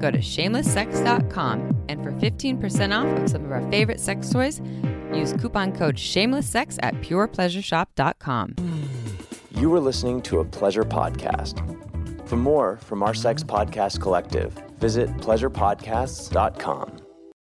Go to shamelesssex.com. And for 15% off of some of our favorite sex toys, use coupon code shamelesssex at purepleasureshop.com. You are listening to a pleasure podcast. For more from our sex podcast collective, visit pleasurepodcasts.com.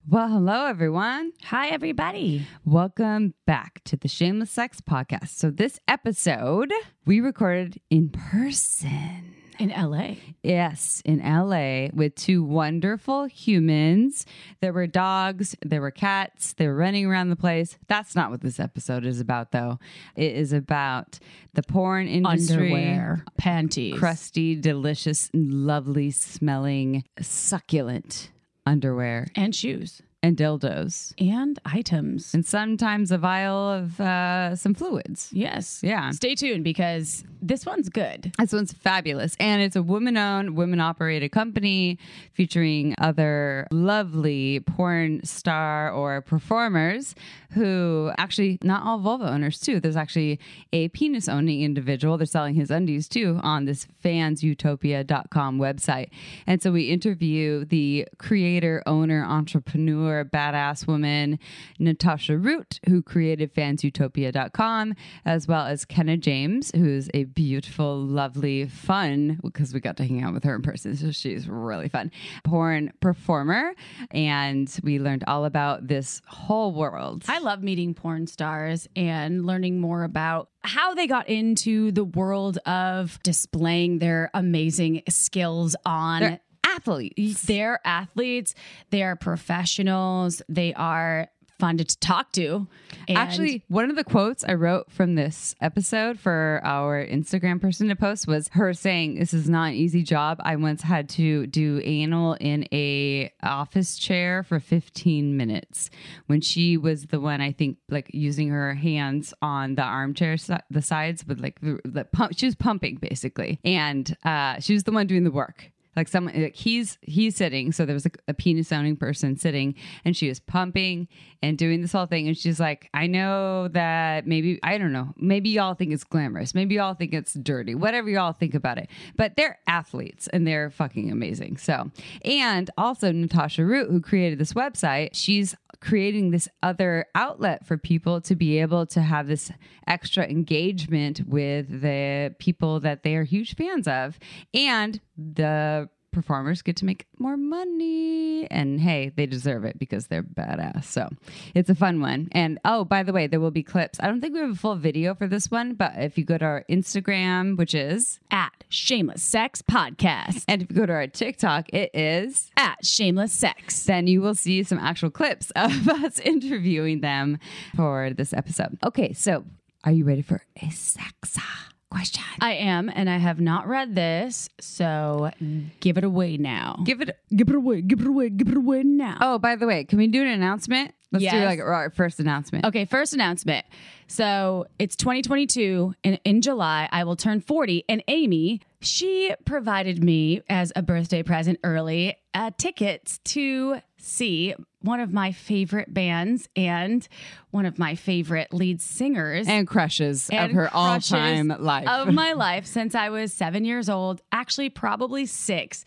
Well, hello, everyone. Hi, everybody. Welcome back to the Shameless Sex Podcast. So, this episode we recorded in person. In LA. Yes, in LA with two wonderful humans. There were dogs, there were cats, they were running around the place. That's not what this episode is about, though. It is about the porn industry. Underwear, panties. Crusty, delicious, lovely smelling, succulent underwear and shoes. And dildos. And items. And sometimes a vial of uh, some fluids. Yes. Yeah. Stay tuned because this one's good. This one's fabulous. And it's a woman owned, women operated company featuring other lovely porn star or performers who actually, not all vulva owners, too. There's actually a penis owning individual. They're selling his undies, too, on this fansutopia.com website. And so we interview the creator, owner, entrepreneur, badass woman, Natasha Root, who created fansutopia.com, as well as Kenna James, who's a beautiful, lovely, fun, because we got to hang out with her in person. So she's really fun, porn performer. And we learned all about this whole world. I love meeting porn stars and learning more about how they got into the world of displaying their amazing skills on They're athletes. they're athletes, they are professionals, they are fun to talk to. And Actually, one of the quotes I wrote from this episode for our Instagram person to post was her saying, "This is not an easy job. I once had to do anal in a office chair for 15 minutes when she was the one I think like using her hands on the armchair si- the sides with like the, the pump. She was pumping basically, and uh, she was the one doing the work." Like someone like he's he's sitting so there was a, a penis sounding person sitting and she was pumping and doing this whole thing and she's like i know that maybe i don't know maybe y'all think it's glamorous maybe y'all think it's dirty whatever y'all think about it but they're athletes and they're fucking amazing. So and also natasha root who created this website she's creating this other outlet for people to be able to have this extra engagement with the people that they are huge fans of. And the performers get to make more money and hey they deserve it because they're badass so it's a fun one and oh by the way there will be clips i don't think we have a full video for this one but if you go to our instagram which is at Shameless Sex Podcast. and if you go to our tiktok it is At Shameless Sex. then you will see some actual clips of us interviewing them for this episode. Okay, so are you ready for a sex question? I am, and I have not read this, so give it away now. Give it. give it away, give it away, give it away now. Oh, by the way, can we do an announcement? Let's do like our first announcement. Okay, first announcement. So it's 2022, and in July, I will turn 40. And Amy, she provided me as a birthday present early uh, tickets to see one of my favorite bands and one of my favorite lead singers. And crushes of her all-time life. of my life since I was seven years old, actually, probably six.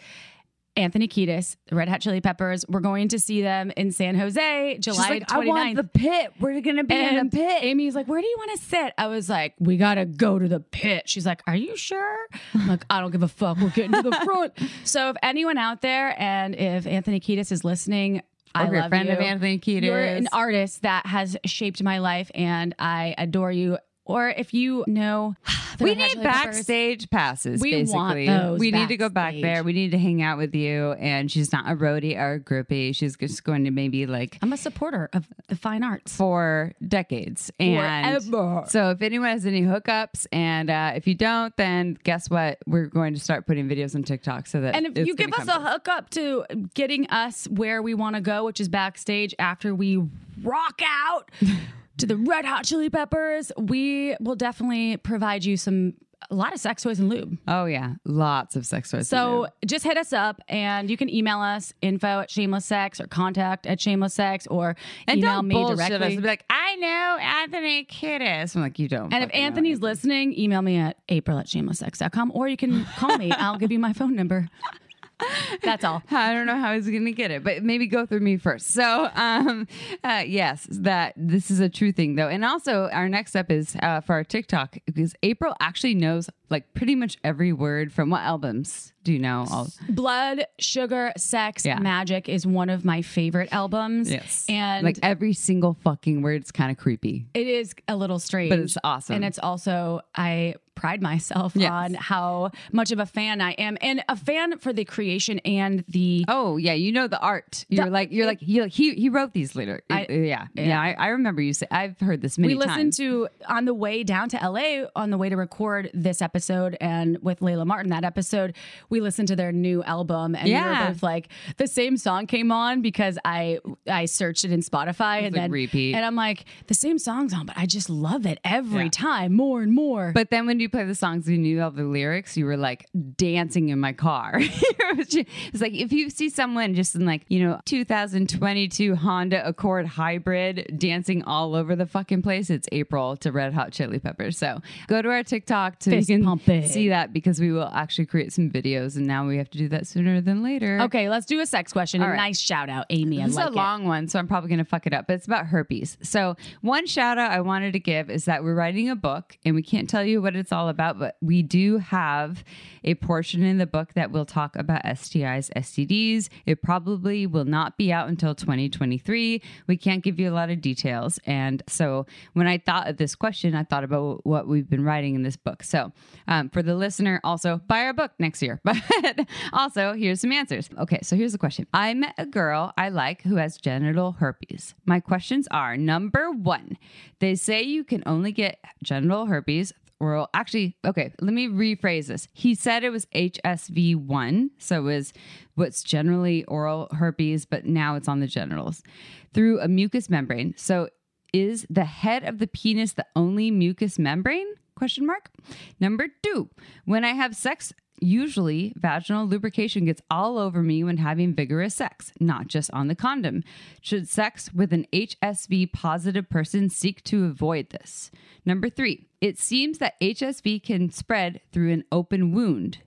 Anthony Kiedis, the Red Hot Chili Peppers. We're going to see them in San Jose, She's July like, 29th. I want the pit. We're gonna be in And the pit. Amy's like, Where do you want to sit? I was like, We got to go to the pit. She's like, Are you sure? I'm like, I don't give a fuck. We're getting to the front. so, if anyone out there and if Anthony Kiedis is listening, I Or you're a love friend you. of Anthony Kiedis. You're an artist that has shaped my life, and I adore you or if you know we need backstage passes. We want those we need to go back there. We need to hang out with you. And she's not a roadie or a groupie. She's just going to maybe like I'm a supporter of the fine arts. for decades. And Forever. so if anyone has any hookups, and uh, if you don't, then guess what? We're going to start putting videos on TikTok so that And if you give us a hookup to getting us where we want to go, which is backstage after we rock out to the Red Hot Chili Peppers, we will definitely provide you some a lot of sex toys and lube. Oh yeah, lots of sex toys. So just hit us up and you can email us info at shameless sex or contact at shameless sex or and email don't me bullshit us directly. and be like, I know Anthony Kiedis. I'm like, you don't. and if Anthony's listening, email me at april at shamelesssex.com or you can call me. I'll give you my phone number. That's all. I don't know how he's going to get it, but maybe go through me first. So, um, uh, yes, that this is a true thing though. And also, our next step is uh, for our TikTok because April actually knows like pretty much every word from what albums do you know? All Blood, Sugar, Sex, Yeah. Magic is one of my favorite albums. Yes. And like every single fucking word's kind of creepy. it is a little strange. But it's awesome. And it's also, I pride myself Yes. on how much of a fan I am and a fan for the creation and the. Oh yeah, you know the art. You're The- like you're like he he he wrote these later. I- uh, yeah, yeah. I, I remember you say I've heard this many we listened times. to on the way down to LA on the way to record this episode and with Layla Martin that episode we listened to their new album and we Yeah. were both like the same song came on because I I searched it in Spotify and like then repeat. and I'm like the same song's on but I just love it every Yeah. time more and more But then when you play the songs, you knew all the lyrics. You were like dancing in my car. it's like if you see someone just in like you know 2022 Honda Accord hybrid dancing all over the fucking place, it's April to Red Hot Chili Peppers. So go to our TikTok to Fist you can pumping. see that because we will actually create some videos, and now we have to do that sooner than later. Okay, let's do a sex question. Right. nice shout out, Amy. I This is like a it. long one, so I'm probably going to fuck it up, but it's about herpes. So, one shout out I wanted to give is that we're writing a book and we can't tell you what it's all about, but we do have a portion in the book that will talk about STIs, STDs. It probably will not be out until 2023. We can't give you a lot of details. And so, when I thought of this question, I thought about what we've been writing in this book. So, um, for the listener, also buy our book next year. But also, here's some answers. Okay, so here's the question I met a girl I like who has genital herpes. My questions are number one, they say you can only get genital herpes. Oral, actually, okay, let me rephrase this. He said it was HSV1, so it was what's generally oral herpes, but now it's on the genitals through a mucous membrane. So is the head of the penis the only mucous membrane? Question mark. Number two, when I have sex, usually vaginal lubrication gets all over me when having vigorous sex, not just on the condom. Should sex with an HSV positive person seek to avoid this? Number three, it seems that HSV can spread through an open wound.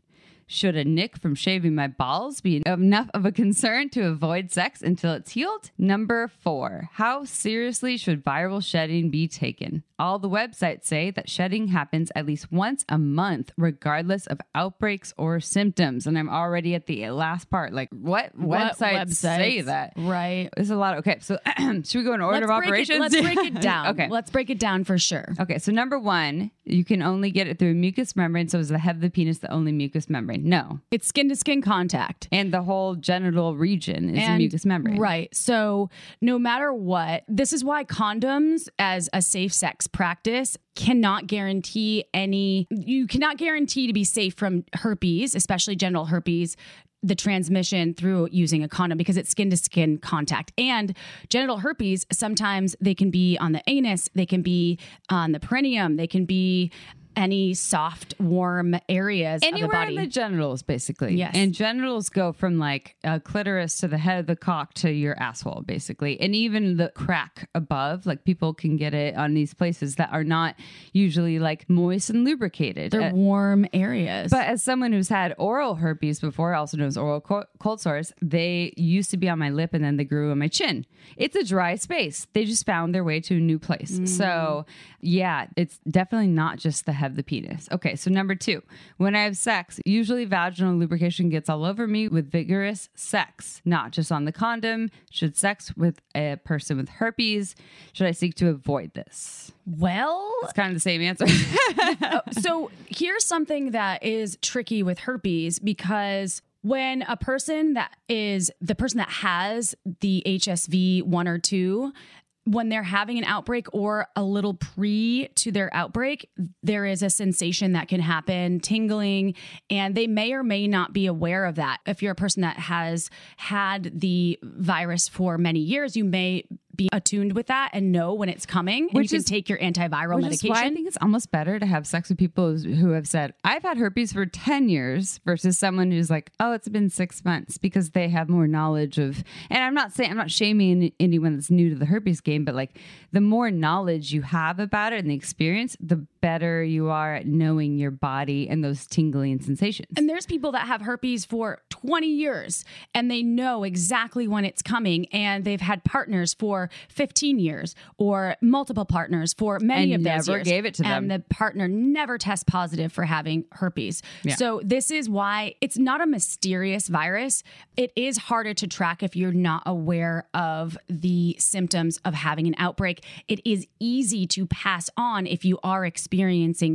Should a nick from shaving my balls be enough of a concern to avoid sex until it's healed? Number four, how seriously should viral shedding be taken? All the websites say that shedding happens at least once a month, regardless of outbreaks or symptoms. And I'm already at the last part. Like, what, What websites, say that? Right. There's a lot. Okay, so should we go in order Let's of operations? it, let's break it down. okay. Let's break it down for sure. Okay, so number one, you can only get it through a mucous membrane. So is the head of the penis the only mucous membrane? No. It's skin to skin contact. And the whole genital region is a And- mucous membrane. Right. So, no matter what, this is why condoms as a safe sex practice cannot guarantee any, you cannot guarantee to be safe from herpes, especially genital herpes. The transmission through using a condom because it's skin to skin contact. And genital herpes, sometimes they can be on the anus, they can be on the perineum, they can be any soft, warm areas Anywhere of the body. in the genitals, basically. Yes. And genitals go from like a clitoris to the head of the cock to your asshole, basically. And even the crack above, like people can get it on these places that are not usually like moist and lubricated. They're Uh, warm areas. But as someone who's had oral herpes before, also known as oral co- cold sores, they used to be on my lip and then they grew on my chin. It's a dry space. They just found their way to a new place. Mm. So, yeah, it's definitely not just the have the penis. Okay, so number two, when I have sex, usually vaginal lubrication gets all over me with vigorous sex, not just on the condom. Should sex with a person with herpes, should I seek to avoid this? Well, It's kind of the same answer. so here's something that is tricky with herpes because when a person that is the person that has the HSV one or two, when they're having an outbreak or a little pre to their outbreak, there is a sensation that can happen, tingling, and they may or may not be aware of that. If you're a person that has had the virus for many years, you may be attuned with that and know when it's coming. and Which you can is- take your antiviral Which medication. is why I think it's almost better to have sex with people who have said, I've had herpes for 10 years versus someone who's like, oh, it's been six months because they have more knowledge of. And I'm not saying, I'm not shaming anyone that's new to the herpes game, but like the more knowledge you have about it and the experience, the better you are at knowing your body and those tingling sensations. And there's people that have herpes for 20 years and they know exactly when it's coming and they've had partners for 15 years or multiple partners for many And of those never years. gave it to them. And the partner never tests positive for having herpes. Yeah. So this is why it's not a mysterious virus. It is harder to track if you're not aware of the symptoms of having an outbreak. It is easy to pass on if you are experiencing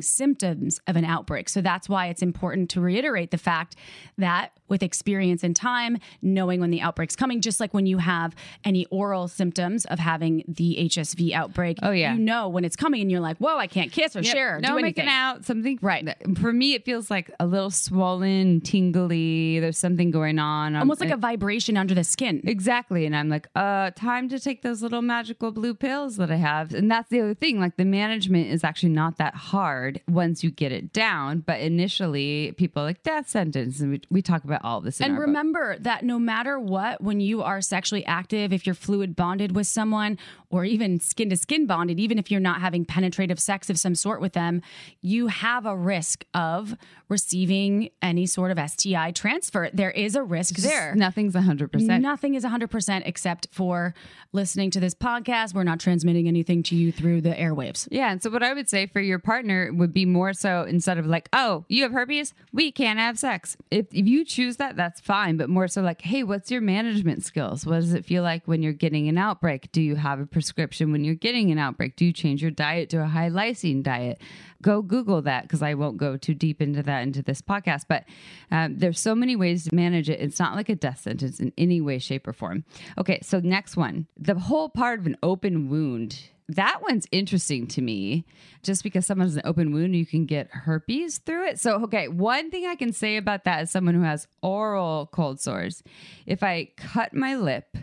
symptoms of an outbreak. So that's why it's important to reiterate the fact that with experience and time, knowing when the outbreak's coming, just like when you have any oral symptoms of having the HSV outbreak, Oh, yeah. you know when it's coming and you're like, whoa, I can't kiss or Yep. share, or no do anything. making out, something Right. For me, it feels like a little swollen, tingly. There's something going on. Almost like a a vibration under the skin. Exactly. And I'm like, uh, time to take those little magical blue pills that I have. And that's the other thing. Like the management is actually not that hard once you get it down. But initially, people are like death sentence. And we, we talk about all this. In And our book. remember that no matter what, when you are sexually active, if you're fluid bonded with someone or even skin to skin bonded, even if you're not having penetrative sex of some sort with them, you have a risk of receiving any sort of STI transfer. There is a risk there. nothing's 100%. Nothing is 100% except for listening to this podcast. We're not transmitting anything to you through the airwaves. Yeah. And so, what I would say for your partner would be more so instead of like, oh, you have herpes, we can't have sex. If, if you choose that, that's fine. But more so like, hey, what's your management skills? What does it feel like when you're getting an outbreak? Do you have a prescription when you're getting an outbreak? Do you change your diet to a high lysine diet? Go Google that because I won't go too deep into that into this podcast. But um, there's so many ways to manage it. It's not like a death sentence in any way, shape, or form. Okay. So, next one the whole part of an open wound that one's interesting to me just because someone has an open wound you can get herpes through it. So okay one thing i can say about that is someone who has oral cold sores. If i cut my lip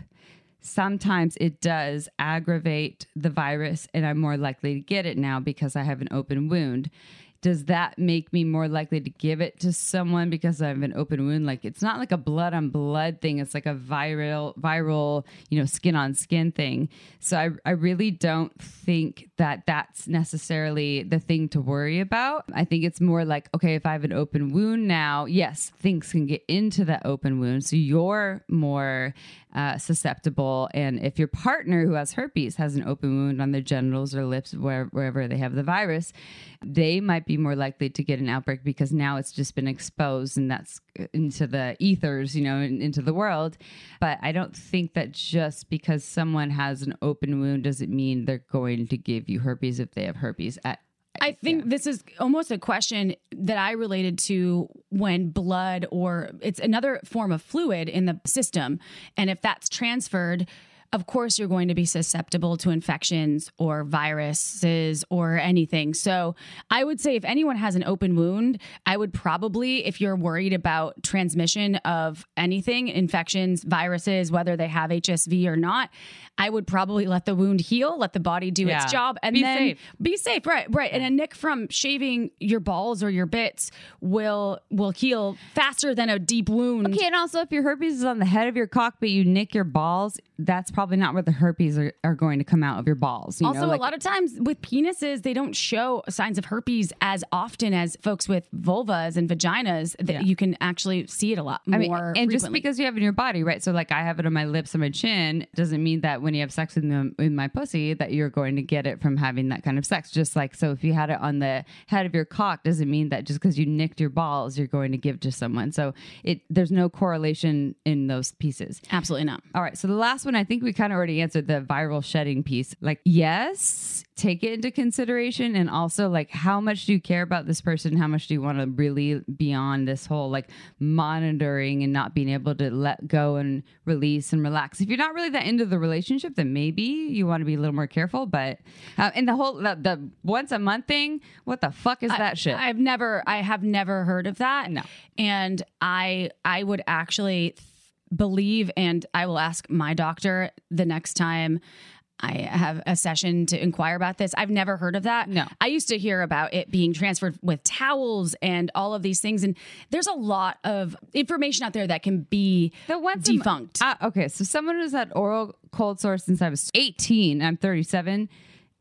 sometimes it does aggravate the virus and i'm more likely to get it now because i have an open wound does that make me more likely to give it to someone because I have an open wound? Like it's not like a blood on blood thing. It's like a viral, viral, you know, skin on skin thing. So I, I really don't think that that's necessarily the thing to worry about. I think it's more like, okay, if I have an open wound now, yes, things can get into that open wound. So you're more uh, susceptible. And if your partner who has herpes has an open wound on their genitals or lips, where, wherever they have the virus, they might be more likely to get an outbreak because now it's just been exposed and that's uh, into the ethers, you know, and into the world. But I don't think that just because someone has an open wound doesn't mean they're going to give you herpes if they have herpes. At, I think this is almost a question that I related to when blood or it's another form of fluid in the system. And if that's transferred, of course, you're going to be susceptible to infections or viruses or anything. So, I would say if anyone has an open wound, I would probably, if you're worried about transmission of anything, infections, viruses, whether they have HSV or not, I would probably let the wound heal, let the body do Yeah. its job, and Be then safe. be safe right right and a nick from shaving your balls or your bits will will heal faster than a deep wound Okay, and also if your herpes is on the head of your cock, but you nick your balls, that's probably not where the herpes are, are going to come out of your balls. You also, know, like, a lot of times with penises, they don't show signs of herpes as often as folks with vulvas and vaginas. That Yeah. you can actually see it a lot more. I mean, and just because you have it in your body, right? So, like, I have it on my lips and my chin doesn't mean that when you have sex with them in my pussy that you're going to get it from having that kind of sex. Just like, so if you had it on the head of your cock, doesn't mean that just because you nicked your balls, you're going to give to someone. So, it there's no correlation in those pieces. absolutely not. All right. So the last one, I think we kind of already answered the viral shedding piece. Like, yes, take it into consideration. And also, like, how much do you care about this person? How much do you want to really be on this whole like monitoring and not being able to let go and release and relax? If you're not really that into the relationship, then maybe you want to be a little more careful. But, uh, and the whole, the, the once a month thing, what the fuck is that shit? I've never, I have never heard of that. No. and I, I would actually believe, and I will ask my doctor the next time. I have a session to inquire about this. I've never heard of that. No. I used to hear about it being transferred with towels and all of these things. And there's a lot of information out there that can be The once a mo- defunct. Uh, okay, so someone who's had oral cold sore since I was 18. I'm 37.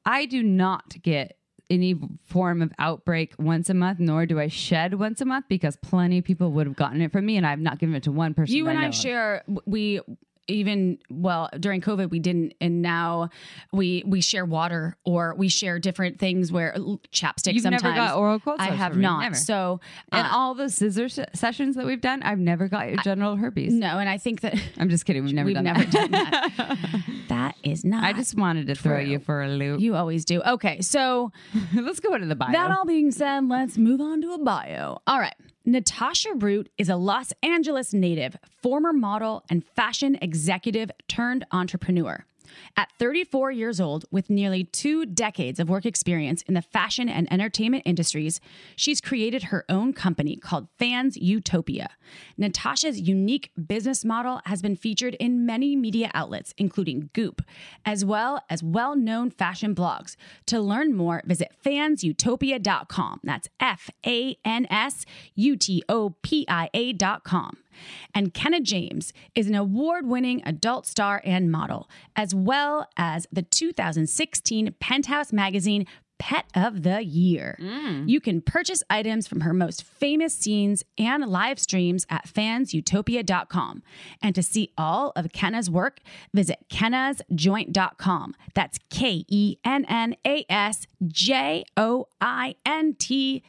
I do not get any form of outbreak once a month, nor do I shed once a month because plenty of people would have gotten it from me, and I've not given it to one person. you and I of. share we even well during covid we didn't and now we we share water or we share different things where chapstick You've sometimes never got oral cold i have not never. so And uh, all the scissor s- sessions that we've done, I've never got your genital herpes. no and i think that I'm just kidding. We've never we've done never that. done that that is not I just wanted to throw you for a loop. you always do okay so Let's go into the bio. That all being said, let's move on to a bio. All right. Natasha Root is a Los Angeles native, former model, and fashion executive turned entrepreneur. At 34 years old, with nearly two decades of work experience in the fashion and entertainment industries, she's created her own company called Fans Utopia. Natasha's unique business model has been featured in many media outlets, including Goop, as well as well known fashion blogs. To learn more, visit fansutopia.com. That's F A N S U T O P I A.com. And Kenna James is an award winning adult star and model, as well as the 2016 Penthouse Magazine Pet of the Year. Mm. You can purchase items from her most famous scenes and live streams at fansutopia.com. And to see all of Kenna's work, visit kennasjoint.com. That's K E N N A S J O I N T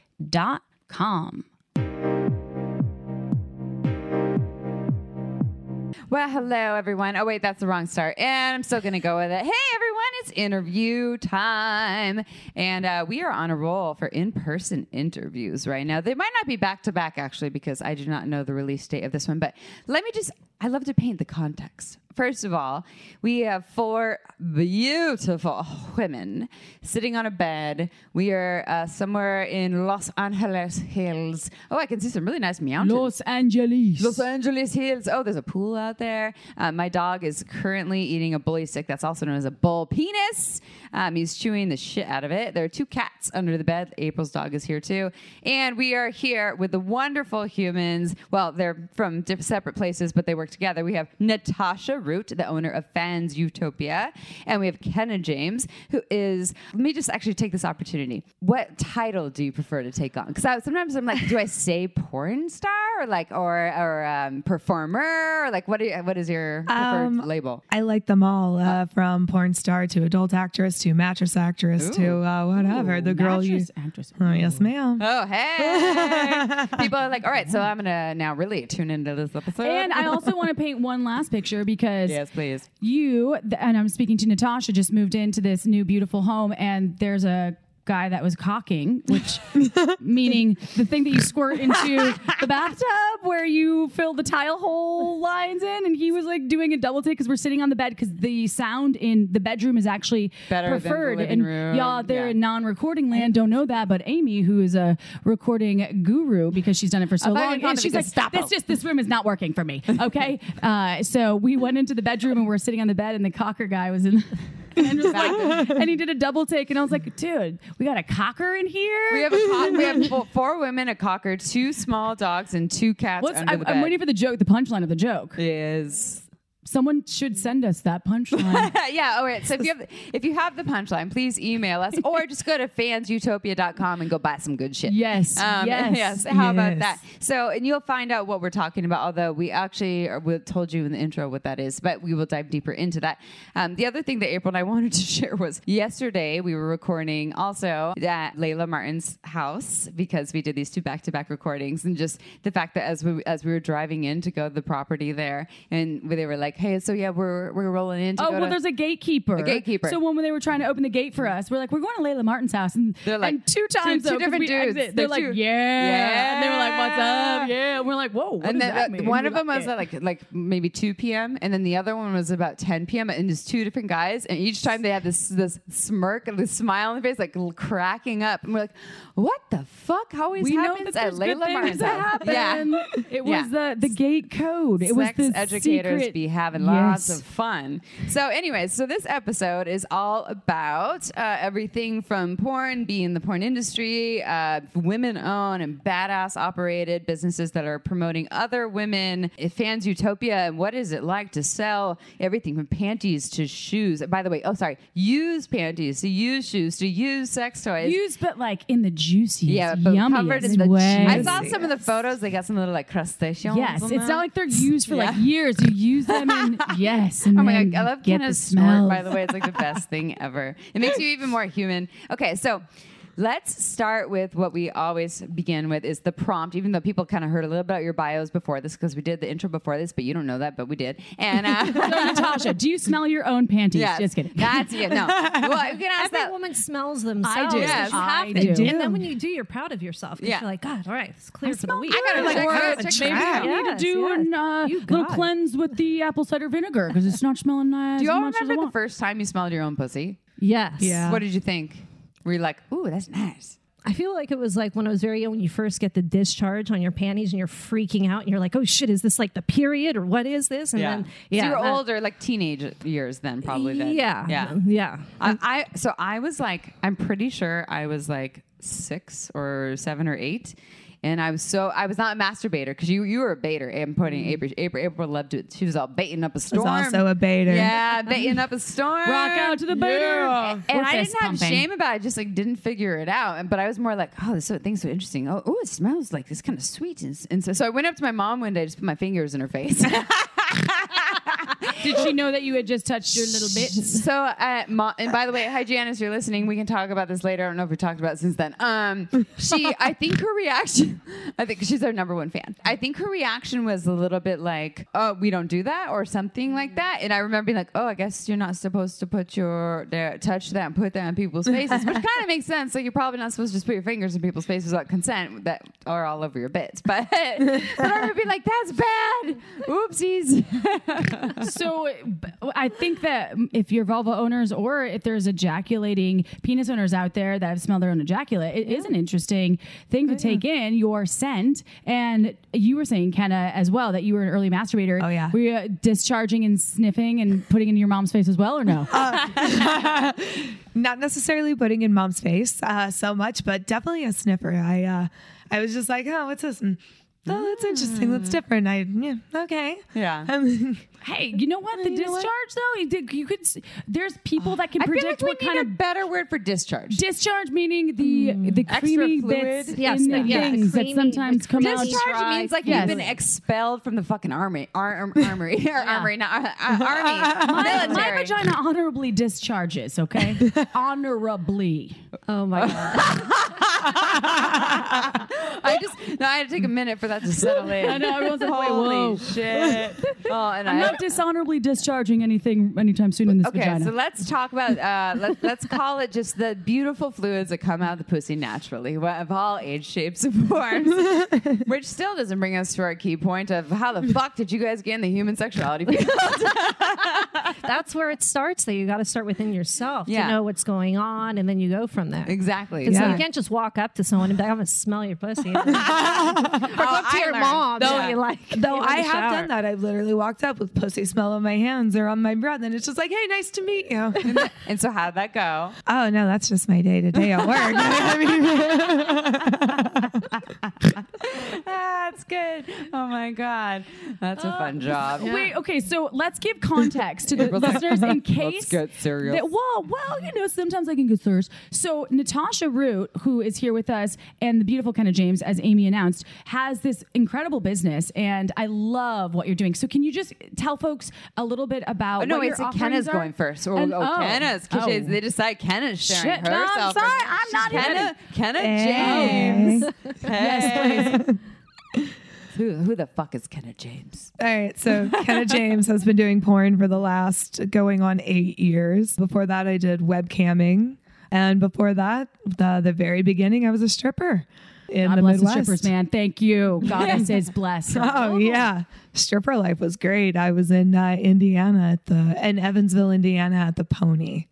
Well, hello everyone. Oh wait, that's the wrong start, and I'm still gonna go with it. Hey everyone, it's interview time, and uh, we are on a roll for in-person interviews right now. They might not be back to back actually, because I do not know the release date of this one. But let me just—I love to paint the context. First of all, we have four beautiful women sitting on a bed. We are uh, somewhere in Los Angeles Hills. Oh, I can see some really nice mountains. Los Angeles. Los Angeles Hills. Oh, there's a pool out there. Uh, my dog is currently eating a bully stick that's also known as a bull penis. Um, he's chewing the shit out of it. There are two cats under the bed. April's dog is here too. And we are here with the wonderful humans. Well, they're from separate places, but they work together. We have Natasha Root, the owner of Fans Utopia. And we have Kenna James, who is, let me just actually take this opportunity. What title do you prefer to take on? Because sometimes I'm like, do I say porn star or like, or, or um, performer? Or like, what, do you, what is your preferred Um, label? I like them all, uh, from porn star to adult actress to mattress actress to uh, whatever. the girl you. Actress. Oh, yes, ma'am. Oh, hey. People are like, all right, so I'm going to now really tune into this episode. And I also want to paint one last picture because yes, please. you, and I'm speaking to Natasha, just moved into this new beautiful home, and there's a guy that was cocking, which meaning the thing that you squirt into the bathtub where you fill the tile hole lines in, and he was like doing a double take because we're sitting on the bed because the sound in the bedroom is actually Better than the preferred. and room. y'all, they're Yeah. in non-recording land, don't know that, but Amy, who is a recording guru because she's done it for so I thought you long, and she's like, "Stop! "This just this room is not working for me." Okay, uh, so we went into the bedroom and we're sitting on the bed, and the cocker guy was in. And, was like- and he did a double take, and I was like, "Dude, we got a cocker in here." We have a cock, we have four, four women, a cocker, two small dogs, and two cats What's, under I, the I'm bed. waiting for the joke, the punchline of the joke. is Someone should send us that punchline. yeah. All right. So if you have if you have the punchline, please email us or just go to fansutopia.com and go buy some good shit. Yes, Um, yes, How about that? So, and you'll find out what we're talking about. Although we actually are, we told you in the intro what that is, but we will dive deeper into that. Um, the other thing that April and I wanted to share was yesterday we were recording also at Layla Martin's house because we did these two back to back recordings, and just the fact that as we as we were driving in to go to the property there, and they were like, "Hey, so yeah, we're we're rolling in." To Oh go well, to- there's a gatekeeper. A gatekeeper. So when they were trying to open the gate for us, we're like, we're going to Layla Martin's house, and They're like, and two two- times two though, 'cause different dudes. exit, They're they're like, two- yeah. and they were like, what's up? Yeah, and we're like, whoa. What and does then that uh, mean? one We of them like was it. at like like maybe 2 p.m. and then the other one was about 10 p.m. and just two different guys and each time they had this this smirk and this smile on their face like cracking up and we're like what the fuck how always we know happens that at Layla Martin's house yeah It was Yeah. the the gate code. It was Sex the educators secret. be having lots of fun. So, anyways, so this episode is all about uh, everything from porn, being the porn industry, uh, women owned and badass operated businesses that are promoting other women, fans utopia, and what is it like to sell everything from panties to shoes. By the way, oh sorry, use panties to use shoes to use sex toys. Use, but like in the juiciest, yeah, but covered in the way. I saw some of the photos. They got some little like crustaceans. Yes, it's them. not like they're used for like years. You use them in yes, and Oh my god, I love the snort. smell. By the way, it's like the best thing ever. It makes you even more human. Okay, so let's start with what we always begin with is the prompt. Even though people kind of heard a little about your bios before this because we did the intro before this, but you don't know that, but we did. And uh, So, Natasha, do you smell your own panties? yes, Just kidding. That's it. No, well, you can ask Every that. woman smells themselves. do. Yes, I have do. to. And then when you do, you're proud of yourself. 'cause Yeah. You're like, God, all right, it's clear for the week. I gotta like, check- I gotta check maybe that. I need to do yes. an uh, little it. cleanse with the apple cider vinegar because it's not smelling nice. Do you as all much as I remember the first time you smelled your own pussy? Yes. Yeah. What did you think? Were you like, "Ooh, that's nice"? I feel like it was like when I was very young, when you first get the discharge on your panties and you're freaking out and you're like, oh shit, is this like the period or what is this? And then, yeah. so you're that- older, like teenage years, then probably. Then. Yeah. yeah. Yeah. I, I so I was like I'm pretty sure I was like six or seven or eight. And I was so I was not a masturbator because you you were a baiter. I'm putting mm. April, April April loved it. She was all baiting up a storm. also a baiter. Yeah, baiting up a storm. Rock out to the baiter. Yeah. And We're I didn't have pumping. shame about it. I just like didn't figure it out. And- But I was more like, oh, this so, thing's so interesting. Oh, oh, it smells like it's kind of sweet. And, and so, so I went up to my mom one day, just put my fingers in her face. Did she know that you had just touched your little bit? So, uh, mo- and by the way, hi Janice, you're listening. We can talk about this later. I don't know if we talked about it since then. Um, she, I think her reaction, I think she's our number one fan. I think her reaction was a little bit like, "Oh, we don't do that," or something like that. And I remember being like, "Oh, I guess you're not supposed to put your there, touch that and put that on people's faces," which kind of makes sense. Like you're probably not supposed to just put your fingers in people's faces without consent that are all over your bits. But, but I remember being like, "That's bad. Oopsies." So b- I think that if you're vulva owners or if there's ejaculating penis owners out there that have smelled their own ejaculate, it is an interesting thing Oh, to take in your scent. And you were saying, Kenna, as well, that you were an early masturbator. Oh, yeah. Were you uh, discharging and sniffing and putting in your mom's face as well, or no? Not necessarily putting in mom's face uh, so much, but definitely a sniffer. I uh, I was just like, oh, what's this? And, oh, that's interesting. That's different. I yeah, okay. Yeah. Um, hey, you know what? The You know discharge, what? though, you did- you could. There's people that can I feel predict like we what need kind a of better word for discharge. discharge, meaning the the Extra creamy fluid? bits Yes, in the yeah, things that sometimes come out. Discharge dry. means like Yes. you've been expelled from the fucking army, ar- ar- armory, or armory, not uh, uh, army, My, my vagina honorably discharges, okay? honorably. Oh my God. I just no, I had to take a minute for that to settle in. I know, everyone's like, wait, Holy whoa. shit! Oh, and I'm I. not dishonorably discharging anything anytime soon in this Okay, vagina. so let's talk about uh, let, let's call it just the beautiful fluids that come out of the pussy naturally, of all age, shapes, and forms. which still doesn't bring us to our key point of how the fuck did you guys get in the human sexuality field? That's where it starts, though. You got to start within yourself Yeah. to know what's going on, and then you go from there. exactly. Because Yeah. you can't just walk up to someone and be like, I'm going to smell your pussy. or go up to oh, I your learned. mom. Though- and be like, Though I have shower. done that. I've literally walked up with pussy smell on my hands or on my breath, and it's just like, hey, nice to meet you. and so how'd that go? oh no, that's just my day to day at work. I mean, That's good. Oh my god, that's a uh, fun job. Wait, okay, so let's give context to the listeners in case Let's get serious. That, well, well, you know, sometimes I can get serious. So Natasha Root, who is here with us, and the beautiful Kenna James, as Amy announced, has this incredible business, and I love what you're doing. So can you just tell folks a little bit about? Oh, no, what wait, your so Kenna's are? going first. Oh, And- oh, Kenna's. 'cause Oh. she- They decide Kenna's sharing Shit, no, I'm sorry, I'm not even- Kenna, Kenna Hey. James. Yes, please. Who, who the fuck is Kenna James? All right, so Kenna James has been doing porn for the last going on eight years. Before that, I did webcamming, and before that, the the very beginning, I was a stripper in God the bless the Midwest. strippers, man. Thank you. Goddesses bless. Oh yeah, stripper life was great. I was in uh, Indiana at the in Evansville, Indiana at the Pony.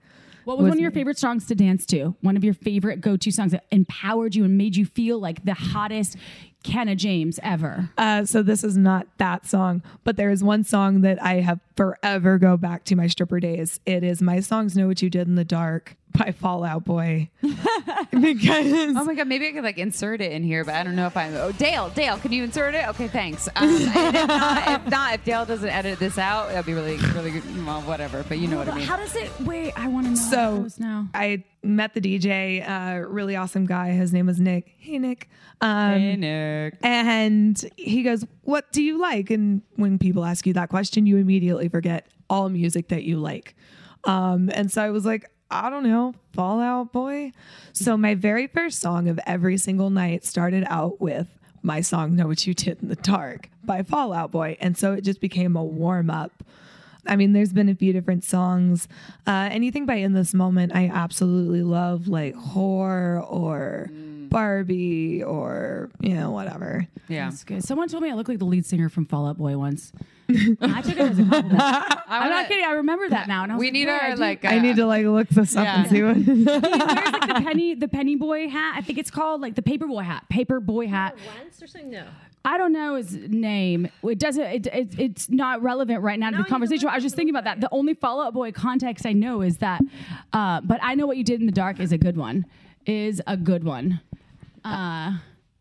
What was, one of your favorite songs to dance to? One of your favorite go-to songs that empowered you and made you feel like the hottest Kenna James ever. Uh, so this is not that song, but there is one song that I have forever go back to my stripper days. It is my songs "Know What You Did in the Dark" by Fall Out Boy. because Oh my god, maybe I could like insert it in here, but I don't know if I'm. Oh, Dale, Dale, can you insert it? Okay, thanks. Um, if, not, if not, if Dale doesn't edit this out, that'd be really, really good. Well, whatever, but you know what I mean. How does it? Wait, I want to know. So- how it goes now. I met the DJ, uh, really awesome guy. His name was Nick. Hey Nick. Um, Hey, Nick. And he goes, What do you like? And when people ask you that question, you immediately forget all music that you like. Um, and so I was like, I don't know, Fall Out Boy. So my very first song of every single night started out with my song Know What You Did in the Dark by Fall Out Boy. And so it just became a warm up. I mean, there's been a few different songs. Uh, anything by In This Moment, I absolutely love, like Whore or Barbie or, you know, whatever. Yeah. That's good. Someone told me I look like the lead singer from Fall Out Boy once. I took it as a compliment. I'm not kidding. I remember that now. And I was We like, need "Yeah, I our do." like. I need uh, to like look this up and see what. He wears like the penny, the penny boy hat. I think it's called like the paper boy hat, paper boy hat. Once or something? No. I don't know his name. It doesn't. It, it, it's not relevant right now to No, the conversation. I was just thinking about that. The only Fall Out Boy context I know is that. Uh, but I know what you did in the dark is a good one. Is a good one. Uh,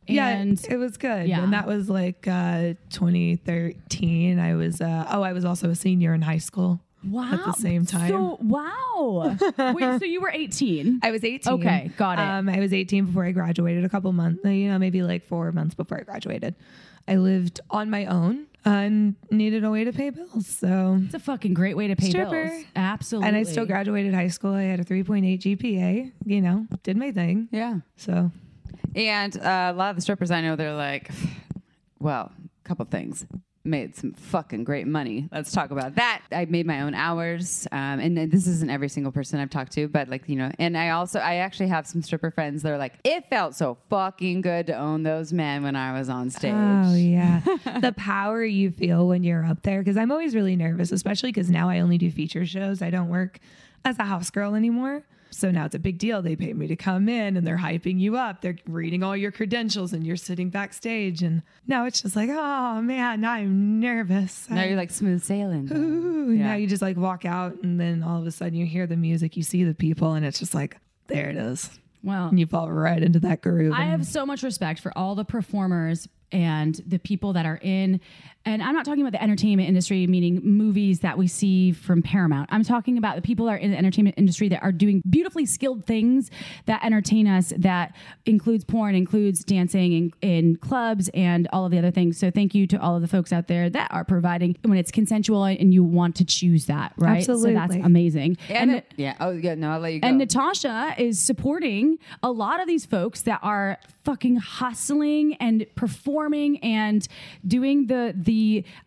Yeah, and it was good. Yeah. And that was like uh, 2013. I was, uh, oh, I was also a senior in high school. Wow. At the same time. So wow. Wait. So you were 18. I was 18. Okay, got it. Um, I was 18 before I graduated, a couple months, you know, maybe like four months before I graduated. I lived on my own uh, and needed a way to pay bills. So, It's a fucking great way to pay Stripper. bills. Absolutely. and I still graduated high school. I had a 3.8 GPA, you know, did my thing. Yeah. So, And uh, a lot of the strippers I know, they're like, well, a couple things. Made some fucking great money. Let's talk about that. I made my own hours, um, and this isn't every single person I've talked to, but like you know, and I also I actually have some stripper friends that are like, it felt so fucking good to own those men when I was on stage. Oh yeah, the power you feel when you're up there. Because I'm always really nervous, especially because now I only do feature shows. I don't work as a house girl anymore. So now it's a big deal. They pay me to come in and they're hyping you up. They're reading all your credentials and you're sitting backstage. And now it's just like, oh man, now I'm nervous. Now I- you're like smooth sailing. Ooh, Yeah. Now you just like walk out and then all of a sudden you hear the music, you see the people, and it's just like, there it is. Well, And you fall right into that groove. I have so much respect for all the performers and the people that are in and I'm not talking about the entertainment industry meaning movies that we see from Paramount. I'm talking about the people that are in the entertainment industry that are doing beautifully skilled things that entertain us that includes porn, includes dancing in, in clubs and all of the other things. So thank you to all of the folks out there that are providing when it's consensual and you want to choose that, right? So that's amazing. And, And it- yeah. Oh yeah. No, I'll let you go. and Natasha is supporting a lot of these folks that are fucking hustling and performing and doing the the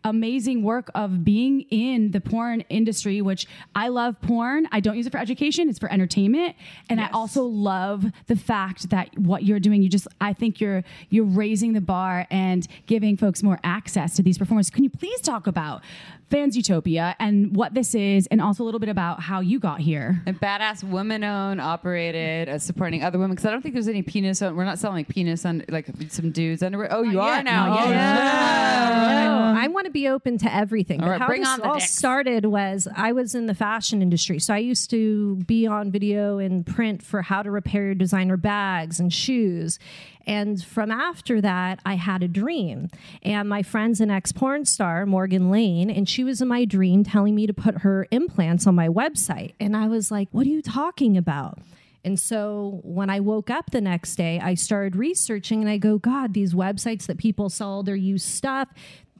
amazing work of being in the porn industry, which I love porn. I don't use it for education, it's for entertainment. And I also love the fact that what you're doing, you just I think you're you're raising the bar and giving folks more access to these performers. Can you please talk about Fans Utopia and what this is and also a little bit about how you got here? A badass woman owned, operated, uh, supporting other women. Because I don't think there's any penis. On, we're not selling like penis on like some dudes underwear. Oh, you Not are yet. now. Not Oh, yet. No, I want to be open to everything. All But right, how bring this on the all dicks. started was I was in the fashion industry, so I used to be on video and print for how to repair your designer bags and shoes. And from after that, I had a dream. And my friend's an ex porn star, Morgan Lane, and she was in my dream telling me to put her implants on my website. And I was like, What are you talking about? And so when I woke up the next day, I started researching and I go, God, these websites that people sell their used stuff,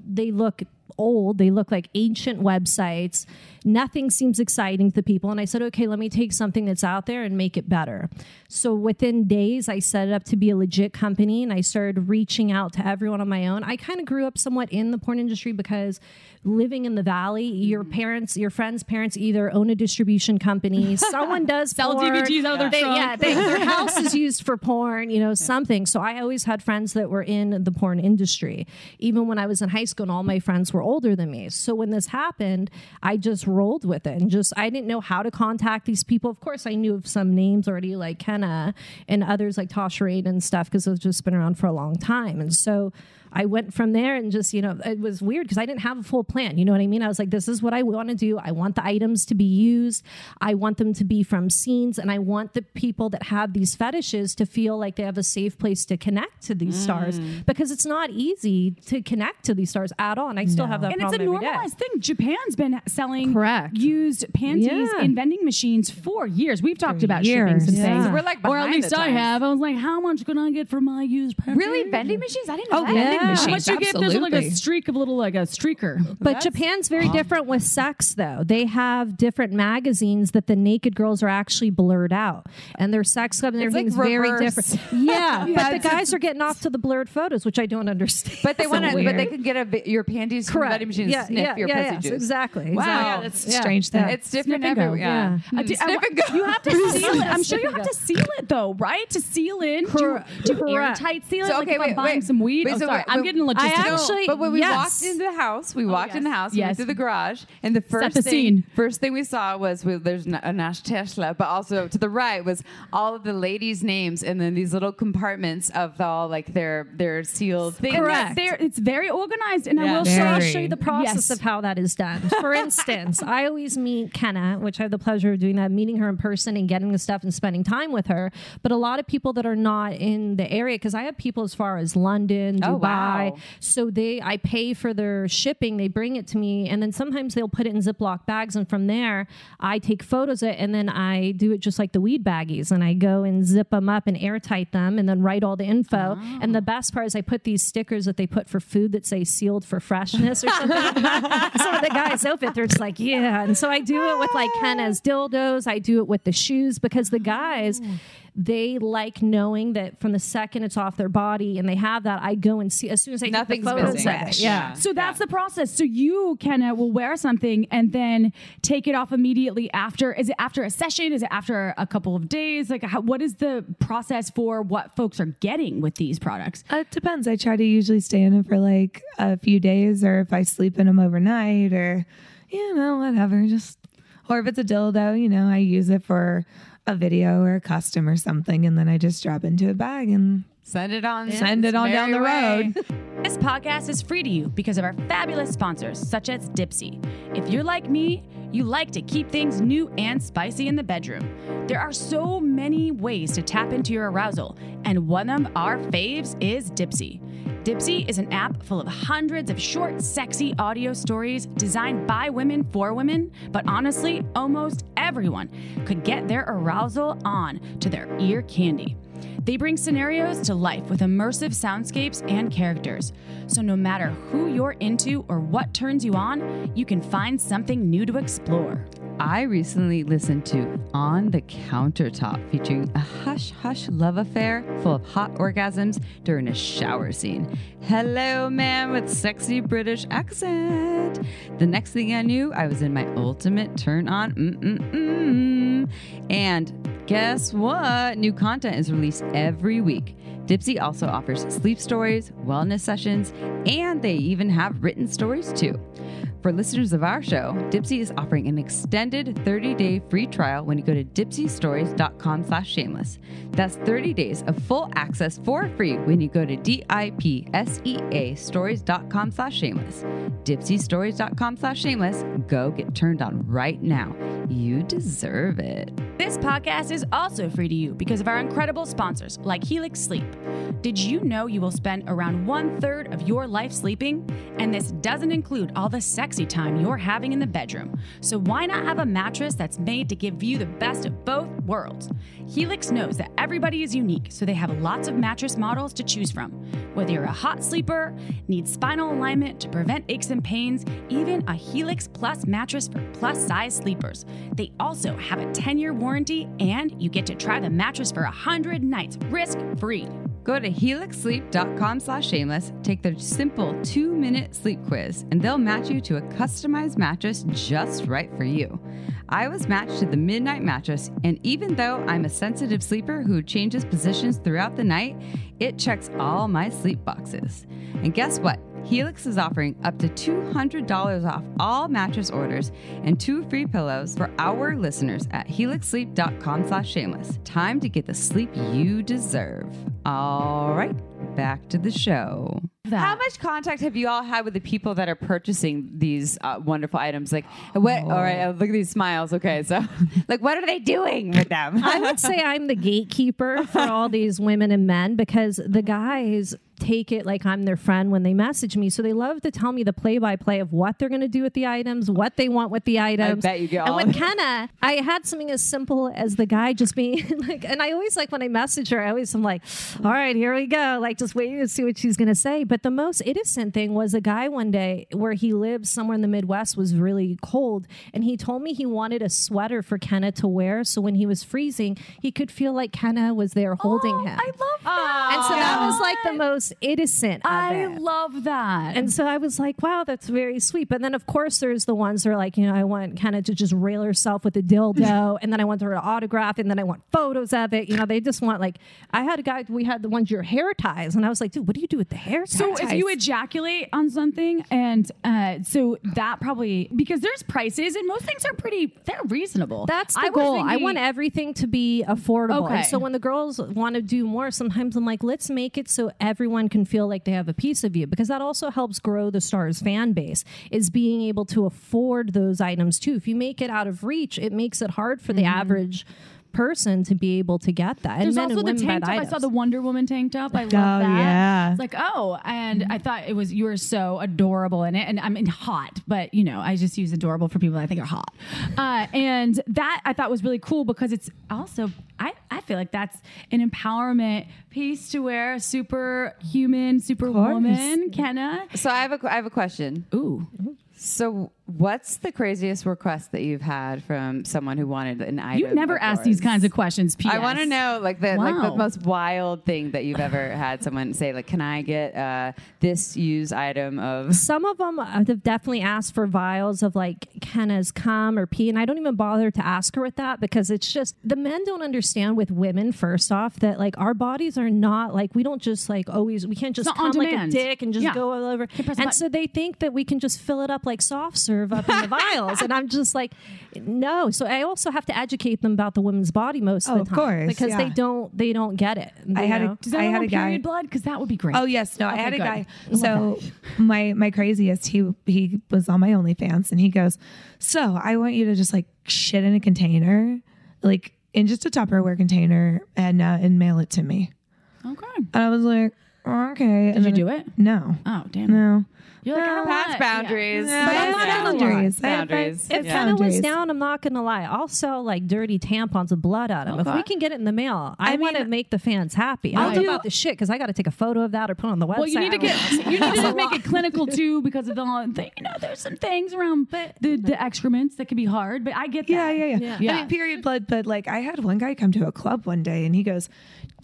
they look old. They look like ancient websites. Nothing seems exciting to people. And I said, okay, let me take something that's out there and make it better. So within days, I set it up to be a legit company and I started reaching out to everyone on my own. I kind of grew up somewhat in the porn industry because living in the valley, your mm-hmm. parents, your friends' parents either own a distribution company, someone does Sell porn. DVDs out of their They- trunk. Yeah, they, their house is used for porn, you know, something. So I always had friends that were in the porn industry. Even when I was in high school and all my friends were older than me. So when this happened, I just rolled with it and just I didn't know how to contact these people. Of course, I knew of some names already like Kenna and others like Tasha Reign and stuff because they've just been around for a long time. And so I went from there and just, you know, it was weird because I didn't have a full plan. You know what I mean? I was like, this is what I want to do. I want the items to be used. I want them to be from scenes. And I want the people that have these fetishes to feel like they have a safe place to connect to these stars mm. because it's not easy to connect to these stars at all. And I still have that and it's a problem every day. normalized thing. Japan's been selling Correct. used panties Yeah. in vending machines for years. We've talked about years. shippings and Yeah. things. So we're, like, or at least I have. I was like, how much can I get for my used panties? Really, vending machines? I didn't know Oh, that. vending Yeah. machines. How you get if there's like a streak of little like a streaker. But Japan's very different with sex, though. They have different magazines that the naked girls are actually blurred out, and their sex club and It's like everything's very different. Yeah, Yeah, but the guys are getting off to the blurred photos, which I don't understand. But they So want to. But they can get a your panties from the correct. vending machine. yeah, sniff yeah, your yeah, pussy yes, juice. exactly. Wow. exactly. Yeah, that's Yeah. strange thing. It's different Sniff and everywhere. Yeah. Yeah. do, sniff and go. You have to seal it. I'm sure you have to seal it though, right? To seal in. Do you, Cor- do you correct. airtight seal it? So, like okay, if I'm buying wait. some weed. Wait, oh, so sorry, wait, I'm wait. getting logistical. I actually- But when we yes. walked into the house, we walked in the house, we oh, went through the garage, and the first the thing, scene. first thing we saw was we, there's n- a Nash Tesla, but also to the right was all of the ladies' names, and then these little compartments of all like their their sealed things. Correct. They're, it's very organized, and I will So say, I'll show you the process Yes. of how that is done. For instance, I always meet Kenna, which I have the pleasure of doing that, meeting her in person and getting the stuff and spending time with her. But a lot of people that are not in the area, because I have people as far as London, Oh, Dubai. Wow. So they, I pay for their shipping. They bring it to me, and then sometimes they'll put it in Ziploc bags, and from there, I take photos of it, and then I do it just like the weed baggies, and I go and zip them up and airtight them, and then write all the info. And the best part is I put these stickers that they put for food that say sealed for freshness or something. so the guys open it, they're just like, yeah. And so I do it with like Kenna's dildos. I do it with the shoes because the guys, oh. They like knowing that from the second it's off their body and they have that, I go and see as soon as I Nothing's take the photos missing. Yeah. So that's the process. So you, Kenna, will wear something and then take it off immediately after. Is it after a session? Is it after a couple of days? Like, how, what is the process for what folks are getting with these products? Uh, It depends. I try to usually stay in it for like a few days, or if I sleep in them overnight, or you know, whatever. Just or if it's a dildo, you know, I use it for a video or a custom or something, and then I just drop into a bag and Send it on. Send it on down the road. This podcast is free to you because of our fabulous sponsors, such as Dipsea. If you're like me, you like to keep things new and spicy in the bedroom. There are so many ways to tap into your arousal, and one of our faves is Dipsea. Dipsea is an app full of hundreds of short, sexy audio stories designed by women for women, but honestly, almost everyone could get their arousal on to their ear candy. They bring scenarios to life with immersive soundscapes and characters. So, no matter who you're into or what turns you on, you can find something new to explore. I recently listened to On the Countertop featuring a hush hush love affair full of hot orgasms during a shower scene. Hello, man with sexy British accent. The next thing I knew, I was in my ultimate turn on. Mm-mm-mm. And guess what? New content is released every week. Dipsea also offers sleep stories, wellness sessions, and they even have written stories too. For listeners of our show, Dipsea is offering an extended 30-day free trial when you go to dipseastories.com slash shameless. That's 30 days of full access for free when you go to D-I-P-S-E-A stories.com slash shameless. Dipseastories.com slash shameless. Go get turned on right now. You deserve it. This podcast is also free to you because of our incredible sponsors like Helix Sleep. Did you know you will spend around one third of your life sleeping? And this doesn't include all the sexy time you're having in the bedroom. So why not have a mattress that's made to give you the best of both worlds? Helix knows that everybody is unique, so they have lots of mattress models to choose from. Whether you're a hot sleeper, need spinal alignment to prevent aches and pains, even a Helix Plus mattress for plus size sleepers. They also have a 10 year warranty, and you get to try the mattress for 100 nights risk free. Go to helixsleep.com slash shameless, take their simple two minute sleep quiz, and they'll match you to a customized mattress just right for you. I was matched to the Midnight Mattress, and even though I'm a sensitive sleeper who changes positions throughout the night, it checks all my sleep boxes. And guess what? Helix is offering up to $200 off all mattress orders and two free pillows for our listeners at helixsleep.com slash shameless. Time to get the sleep you deserve. All right, back to the show. How much contact have you all had with the people that are purchasing these uh, wonderful items? Like, what? All right, uh, look at these smiles. Okay, so, like, what are they doing with them? I would say I'm the gatekeeper for all these women and men because the guys take it like I'm their friend when they message me. So they love to tell me the play by play of what they're going to do with the items, what they want with the items. bet you get And with. Kenna, I had something as simple as the guy just being like, and I always like when I message her, I always am like, all right, here we go. Like just waiting to see what she's going to say. But the most innocent thing was a guy one day where he lives somewhere in the Midwest was really cold. And he told me he wanted a sweater for Kenna to wear. So when he was freezing, he could feel like Kenna was there holding oh, him. I love that. And so that was like the most innocent of I it. love that. And so I was like, wow, that's very sweet. But then, of course, there's the ones that are like, you know, I want kind of to just rail herself with a dildo, and then I want her to autograph, and then I want photos of it. You know, they just want like, I had a guy, we had the ones your hair ties, and I was like, dude, what do you do with the hair ties? So if you ejaculate on something, and uh, so that probably because there's prices, and most things are pretty they're reasonable. That's the I was goal. I want everything to be affordable. Okay. And so when the girls want to do more, sometimes I'm like, let's make it so everyone can feel like they have a piece of you because that also helps grow the stars fan base is being able to afford those items too. If you make it out of reach, it makes it hard for the mm-hmm. average person to be able to get that. There's men also the tank buy top. I saw the Wonder Woman tank top. I love Oh, that. yeah. It's like, oh, and I thought it was you were so adorable in it. And I mean hot, but you know, I just use adorable for people I think are hot. Uh, and that I thought was really cool because it's also I, I feel like that's an empowerment piece to wear. A superhuman, superwoman, Kenna. so I have a, I have a question. Ooh. So, what's the craziest request that you've had from someone who wanted an item? You never ask these kinds of questions. I want to know like the like the most wild thing that you've ever had someone say like, "Can I get uh, this used item of?" Some of them have definitely asked for vials of like Kenna's cum or pee, and I don't even bother to ask her with that because it's just the men don't understand with women. First off, that like our bodies are not like we don't just like always we can't just come like a dick and just Yeah. go all over. Can press a And button. so they think that we can just fill it up like soft serve up in the vials, and I'm just like, no. So I also have to educate them about the women's body most Oh, of of the time course, because they don't they don't get it. I you had a- Does I had want a guy- period blood? Because that would be great. Oh yes, no, I Okay, had a guy. So my my craziest, he he was on my OnlyFans, and he goes, "So I want you to just like shit in a container, like in just a Tupperware container, and uh, and mail it to me." Okay. And I was like, oh, "Okay." Did you do it? No, Oh, damn. no. You're like, I don't Past want- boundaries. Yeah. But I'm not Yeah. Boundaries. I- I- Boundaries. If Yeah. Kenna was Boundaries. down, I'm not gonna lie. I'll sell like dirty tampons with blood on them. Oh, if Okay. we can get it in the mail, I, I want to make the fans happy. I I'll don't do- about the shit because I got to take a photo of that or put it on the website. Well, you need to get you need to just make it clinical too because of the thing. You know, there's some things around the the excrements that can be hard, but I get that. Yeah, yeah, yeah, Yeah. I mean, period blood. But like, I had one guy come to a club one day, and he goes,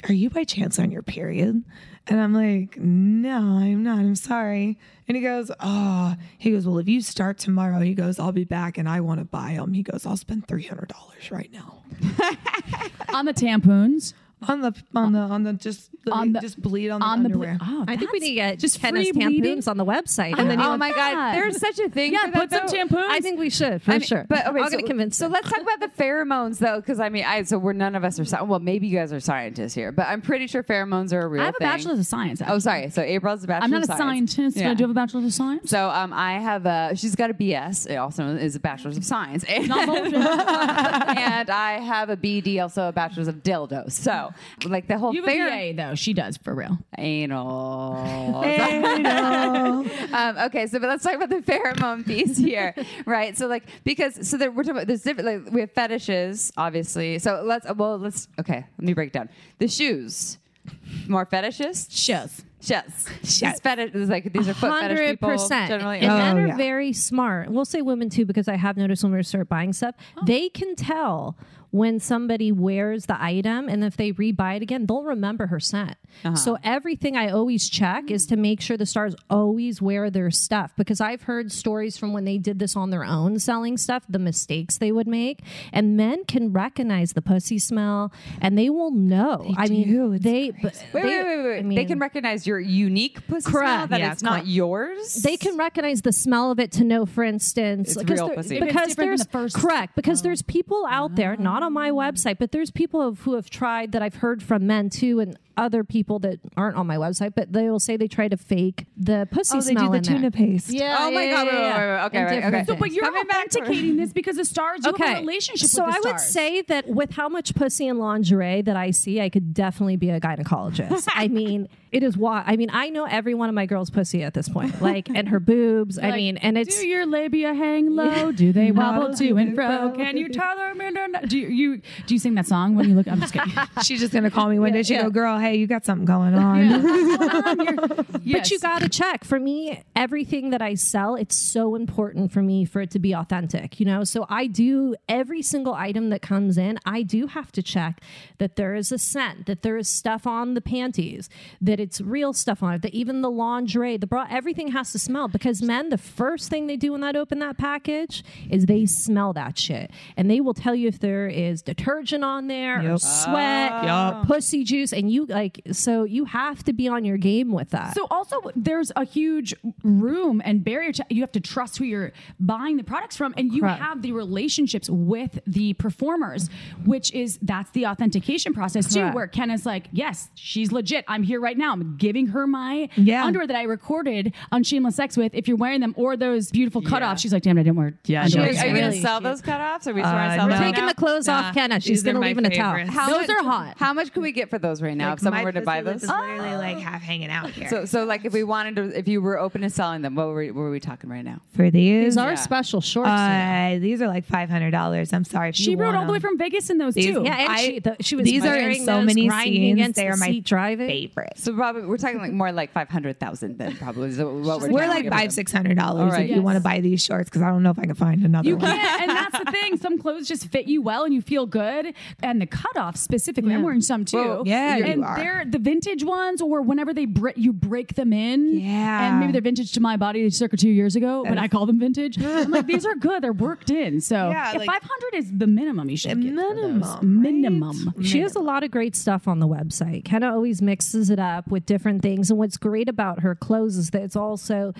"Are you by chance on your period?" And I'm like, "No, I'm not. I'm sorry." And he goes, "Oh," he goes, "Well, if you start tomorrow," he goes, "I'll be back, and I want to buy them." He goes, "I'll spend three hundred dollars right now On the tampons. On the on the on the just on the just bleed on the on the ble- underwear. oh, I think we need to get just Kenna's free bleeding. tampons on the website. And then oh you my like god, that. there's such a thing. Yeah, for that, put some though. tampons. I think we should for I mean, sure. But okay, I'm so, gonna convince. So them. let's talk about the pheromones though, because I mean, I so we're none of us are sci- well, maybe you guys are scientists here, but I'm pretty sure pheromones are a real I have a thing. bachelor's of science. Oh, sorry. So April's a bachelor. I'm not a science. scientist, but Yeah. I do have a bachelor's of science. So um, I have a. She's got a BS. It also is a bachelor's of science. And, Not bullshit. and I have a BD, also a bachelor's of dildos. So like the whole You have a pher- though. She does for real. anal. um, okay, so but let's talk about the pheromone piece here, right? So like because so there, we're talking about there's different like we have fetishes, obviously. So let's well let's okay let me break it down the shoes. More fetishes, Shows. Yes, These fetish is like these are foot fetish Hundred people percent. generally. And men Oh, are yeah. very smart. We'll say women too, because I have noticed when we start buying stuff, they can tell when somebody wears the item, and if they rebuy it again, they'll remember her scent. Uh-huh. So everything I always check is to make sure the stars always wear their stuff, because I've heard stories from when they did this on their own selling stuff, the mistakes they would make, and men can recognize the pussy smell, and they will know. I do. mean, It's they. Wait, they, wait, wait, wait, wait. I they can recognize your unique pussy smell that Yeah, it's not yours. they can recognize the smell of it to know, for instance, It's because real there- pussy. If it's because there's the first- correct because there's people out there, not on my website, but there's people who have tried that I've heard from men too, and other people that aren't on my website, but they will say they try to fake the pussy Oh, they smell do the in there. tuna paste. Yeah. Oh my yeah, God, yeah, wait, wait, wait, wait, okay, And right, okay. So, but you're Coming back authenticating this because the stars. You have a relationship so with the I would stars. say that with how much pussy and lingerie that I see, I could definitely be a gynecologist. I mean, it is why. I mean, I know every one of my girls' pussy at this point, like and her boobs. I Like, mean, and it's do your labia hang low? Do they wobble to and fro? Can you tell them? in Do you, you do you sing that song when you look? I'm just kidding. She's just gonna call me one day. She yeah. go, "Girl, hey, you got something going on." But you got to check. For me, everything that I sell, it's so important for me for it to be authentic, you know? So I do every single item that comes in, I do have to check that there is a scent, that there is stuff on the panties, that it's real stuff on it, that even the lingerie, the bra, everything has to smell because men, the first thing they do when they open that package is they smell that shit. And they will tell you if there is detergent on there or Yep. sweat, Yup. pussy juice. And you like, so you have to be on your game with that. So also, there's a huge room and barrier to you have to trust who you're buying the products from, and you Correct. have the relationships with the performers, which is that's the authentication process too. Where Ken is like, yes, she's legit. I'm here right now. I'm giving her my Yeah. underwear that I recorded on Shameless Sex with. If you're wearing them or those beautiful cutoffs, she's like, damn, I didn't wear. Yeah, underwear. are you going to really sell those cutoffs? Are we trying to Uh, sell no. them? taking the clothes off Kenna. She's these gonna leave in a towel. favorites. How Those much- are hot. How much can we get for those right now? if someone were to buy those, literally like half hanging out here. so so like if we wanted to, if you were open to selling them, what were we, what were we talking right now? for these, These are Yeah. special shorts. uh, these are like five hundred dollars. I'm sorry. If She you rode want all the way them. from Vegas in those These- too. yeah, and I- she, the, she was these are in wearing so those, many grinding scenes. against They the are my seat driving. favorite. So probably we're talking like more like five hundred thousand then probably. Is what we're, We're talking like about. five six hundred dollars All right. if you Yes. want to buy these shorts because I don't know if I can find another You one. can't, and that's the thing. Some clothes just fit you well, and you feel good. And the cutoffs specifically, I'm wearing some too. Well, yeah, you and are. they're the vintage ones, or whenever they bre- you break them in. Yeah. and maybe they're vintage to my body, circa two years ago, but I call them vintage. I'm like, these are good. They're worked in. So Yeah, if like- 500 is the minimum, you should get for those. minimum, right? Minimum. She has a lot of great stuff on the website. Kenna always mixes it up with different things. And what's great about her clothes is that it's also,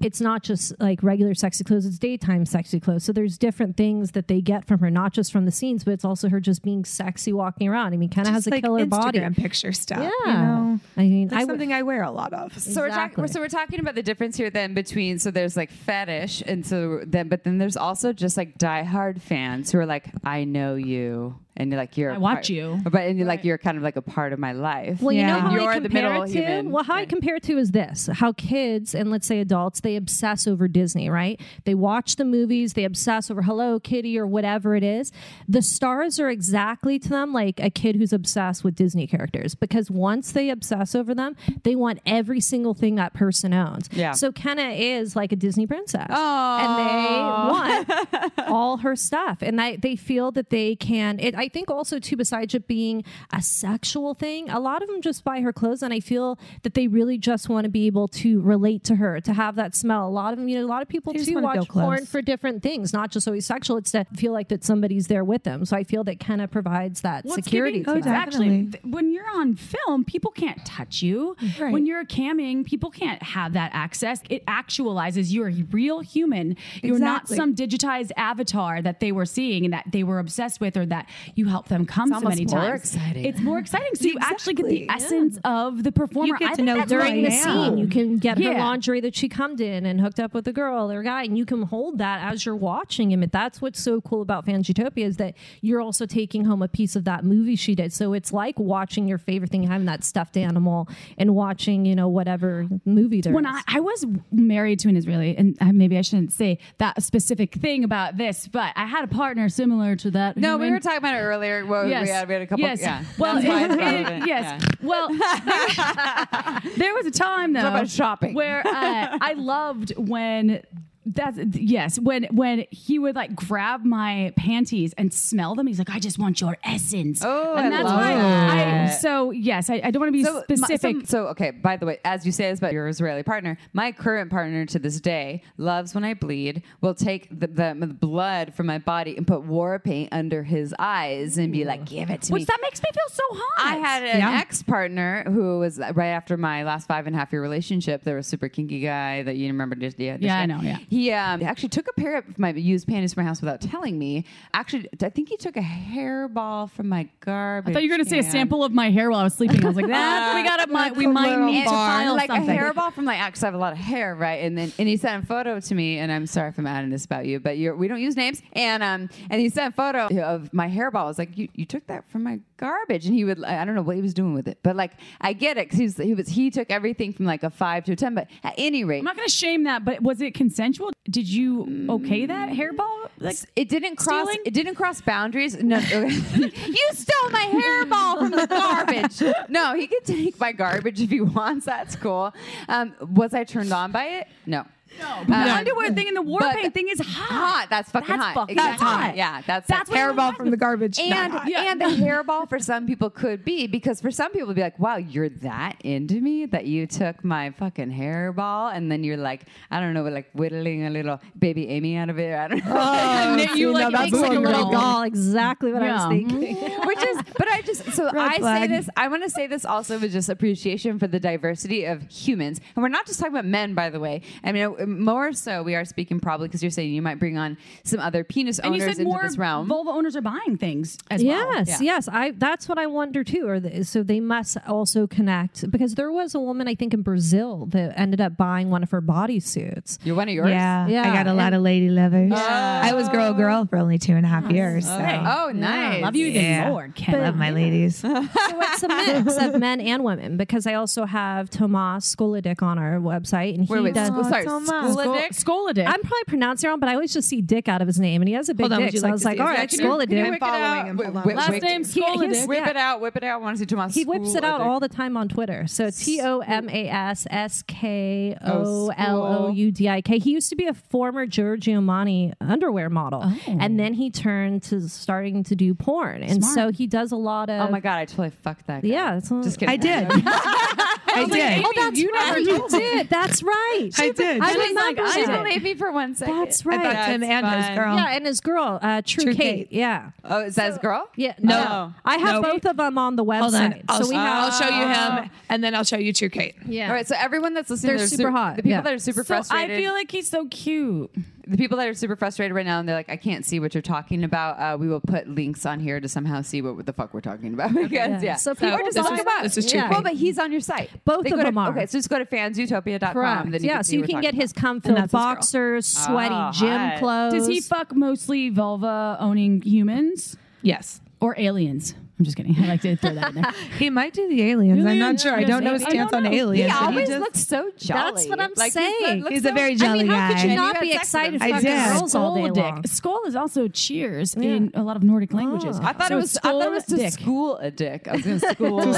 it's not just like regular sexy clothes, it's daytime sexy clothes. So there's different things that they get from her, not just from the scenes, but it's also her just being sexy walking around. I mean, kind of has a like killer Instagram body. picture stuff. Yeah. you know? I mean, That's I would- something I wear a lot of. So we're talking. So we're talking about the difference here then between so there's like fetish and so then but then there's also just like diehard fans who are like I know you and you're like you're I watch part- you. but and you're like you're kind of like a part of my life. Well, you Yeah. know how you're I the compare middle it to? human. Well, how I compare it to is this: how kids and let's say adults they obsess over Disney, right? They watch the movies, they obsess over Hello Kitty or whatever it is. The stars are exactly to them like a kid who's obsessed with Disney characters because once they obsess over them, they want every single thing that person owns. Yeah. So Kenna is like a Disney princess, Aw. and they want all her stuff, and they they feel that they can. It, I I think also too, besides it being a sexual thing, a lot of them just buy her clothes, and I feel that they really just want to be able to relate to her, to have that smell. A lot of them, you know, a lot of people They too wanna watch porn for different things, not just always sexual. It's to feel like that somebody's there with them. So I feel that kind of provides that Well, security. giving- to oh, that. Actually, definitely. th- when you're on film, people can't touch you. Right. When you're camming, people can't have that access. It actualizes you're a real human. You're not some digitized avatar that they were seeing and that they were obsessed with, or that you help them come so many more times. exciting. It's more exciting. So you actually get the Exactly, essence of the performer. You get I to know during really the scene, you can get her Yeah. lingerie that she come in and hooked up with a girl or a guy, and you can hold that as you're watching him. And that's what's so cool about Fansutopia is that you're also taking home a piece of that movie she did. So it's like watching your favorite thing, having that stuffed animal, and watching you know whatever movie there when is. I, I was married to an Israeli, and maybe I shouldn't say that specific thing about this, but I had a partner similar to that. No, we were talking about it earlier. Well, Yes. we, had, we had a couple. Yes. Yeah. Well, it- it- yes. Yeah. Well, there was a time though about shopping. where uh, I loved when. That's yes. When when he would like grab my panties and smell them, he's like, "I just want your essence." Oh, and I that's love why. I, so yes, I, I don't want to be So, my- specific. so, so, okay. By the way, as you say this about your Israeli partner, my current partner to this day loves when I bleed. Will take the, the, the blood from my body and put war paint under his eyes and be like, "Give it to which me." Which that makes me feel so hot. I had an Yeah. ex partner who was uh, right after my last five and a half year relationship. There was a super kinky guy that you remember. Just, yeah, Yeah, I know, yeah. He um, actually took a pair of my used panties from my house without telling me. Actually, I think he took a hairball from my garbage. I thought you were going to say a sample of my hair while I was sleeping. I was like, that we got to we might need to file like something. a hairball from like actually I have a lot of hair, right? And then and he sent a photo to me, and I'm sorry if I'm adding this about you, but you're we don't use names. And um and he sent a photo of my hairball. I was like, you, you took that from my garbage, and he would I don't know what he was doing with it, but like I get it because he was he was he took everything from like a five to a ten, but at any rate. I'm not going to shame that, but was it consensual? Did you okay that hairball? Like, it didn't cross. stealing? It didn't cross boundaries. No, you stole my hairball from the garbage. No, he could take my garbage if he wants. That's cool. Um, was I turned on by it? No. No, uh, but the underwear thing and the war paint thing is hot. Hot. That's fucking That's hot. fucking Exactly. hot. Yeah, that's That's it. what Hairball from the garbage. and Not hot. and the hairball for some people could be because for some people it'd be like, wow, you're that into me that you took my fucking hairball and then you're like, I don't know, like whittling a little baby Amy out of it. I don't know. Oh, You see, like now it that's makes Makes like a little Girl. doll. Exactly what I was thinking. Which is, but I just so Red I say this. I want to say this also with just appreciation for the diversity of humans, and we're not just talking about men, by the way. I mean, more so, we are speaking probably because you're saying you might bring on some other penis And you owners said into more this realm. vulva owners are buying things as well. Yes, Yeah. yes. I that's what I wonder too. Or the, so they must also connect because there was a woman I think in Brazil that ended up buying one of her bodysuits. you're one of yours. Yeah, Yeah, I got a lot and- of lady lovers. I was girl girl for only two and a half years. So. Oh, nice. Love you, Yeah. then, Lord. Ken. Love my ladies. So it's a mix of men and women because I also have Tomas Skoloudik on our website and he Wait, wait. does. School, sorry, Thomas. school dick. Skoladick. I'm probably pronouncing it wrong, but I always just see Dick out of his name, and he has a big Hold on, would dick. you So I was to like, see all his right, name? Can you- Skoloudik. can you Whip whip it it out? out. Whip- Hold on. whip- Last whip- name He- he's- Skoladick. Whip Yeah. it out, whip it out. I want to see Tomas. He whips it out all the time on Twitter. So T O M A S S K O Oh, L O U D I K. He used to be a former Giorgio Armani underwear model, Oh. and then he turned to starting to do porn, and so he does a lot of. Oh my god, I totally fucked that. Guy. Yeah, that's what- just kidding. I did. I did. Oh, that's You never right. You did. That's right. I did. I She's remember like, I did. that. believed me for one second. That's I right. thought Tim That's and his girl. Yeah, and his girl, uh, True, True Kate. Kate. Yeah. Oh, is that his girl? Yeah, No. no, I have Nope. both of them on the website. Hold on. I'll, so we have. I'll show you him, and then I'll show you True Kate. Yeah. All right, so everyone that's listening, They're they're super hot, The people yeah. that are super So I feel like he's so cute. The people that are super frustrated right now and they're like, I can't see what you're talking about. Uh, we will put links on here to somehow see what the fuck we're talking about. because, yeah. Yeah. So people or just this talk is- about this is True Yeah. Well, but he's on your site. Both They of go to- them are. Okay, so just go to fansutopia.com. Correct. Then you yeah, can so you can get his about. cum And filled that's his girl. boxers, sweaty Oh, gym hot. clothes. Does he fuck mostly vulva owning humans Yes. or aliens? I'm just kidding. I like to throw that in there. He might do the aliens. I'm not sure. I don't know his stance on aliens. He but always just- looks so jolly. That's what I'm Like, saying. He's, looks He's a so- very I jolly mean, how guy. could you not you be had sex with excited him. fucking I all day Skull long? dick. Skull is also cheers in a lot of Nordic oh, languages. I thought So it was. I thought it was to dick. school a dick. I was going to school a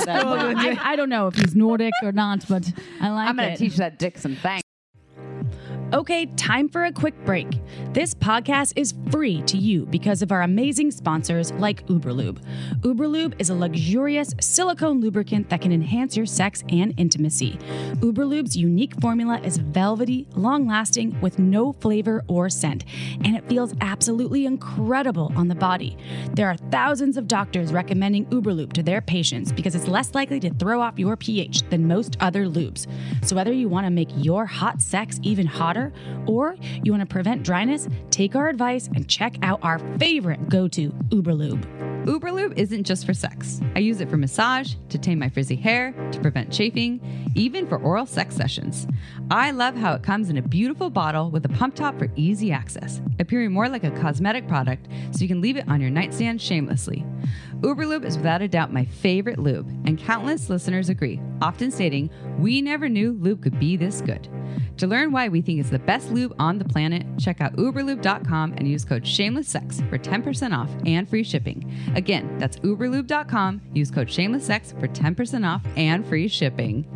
dick. I, I don't know if he's Nordic or not, but I like I'm going to teach that dick some things. Okay, time for a quick break. This podcast is free to you because of our amazing sponsors like Uberlube. Uberlube is a luxurious silicone lubricant that can enhance your sex and intimacy. Uberlube's unique formula is velvety, long lasting, with no flavor or scent, and it feels absolutely incredible on the body. There are thousands of doctors recommending Uberlube to their patients because it's less likely to throw off your pH than most other lubes. So, whether you want to make your hot sex even hotter, or you want to prevent dryness, take our advice and check out our favorite go to Uberlube. Uberlube isn't just for sex. I use it for massage, to tame my frizzy hair, to prevent chafing, even for oral sex sessions. I love how it comes in a beautiful bottle with a pump top for easy access, appearing more like a cosmetic product so you can leave it on your nightstand shamelessly. Uberlube is without a doubt my favorite lube, and countless listeners agree, often stating, We never knew lube could be this good. To learn why we think it's the best lube on the planet, check out uberlube.com and use code shamelesssex for 10% off and free shipping. Again, that's uberlube.com. Use code shamelesssex for 10% off and free shipping.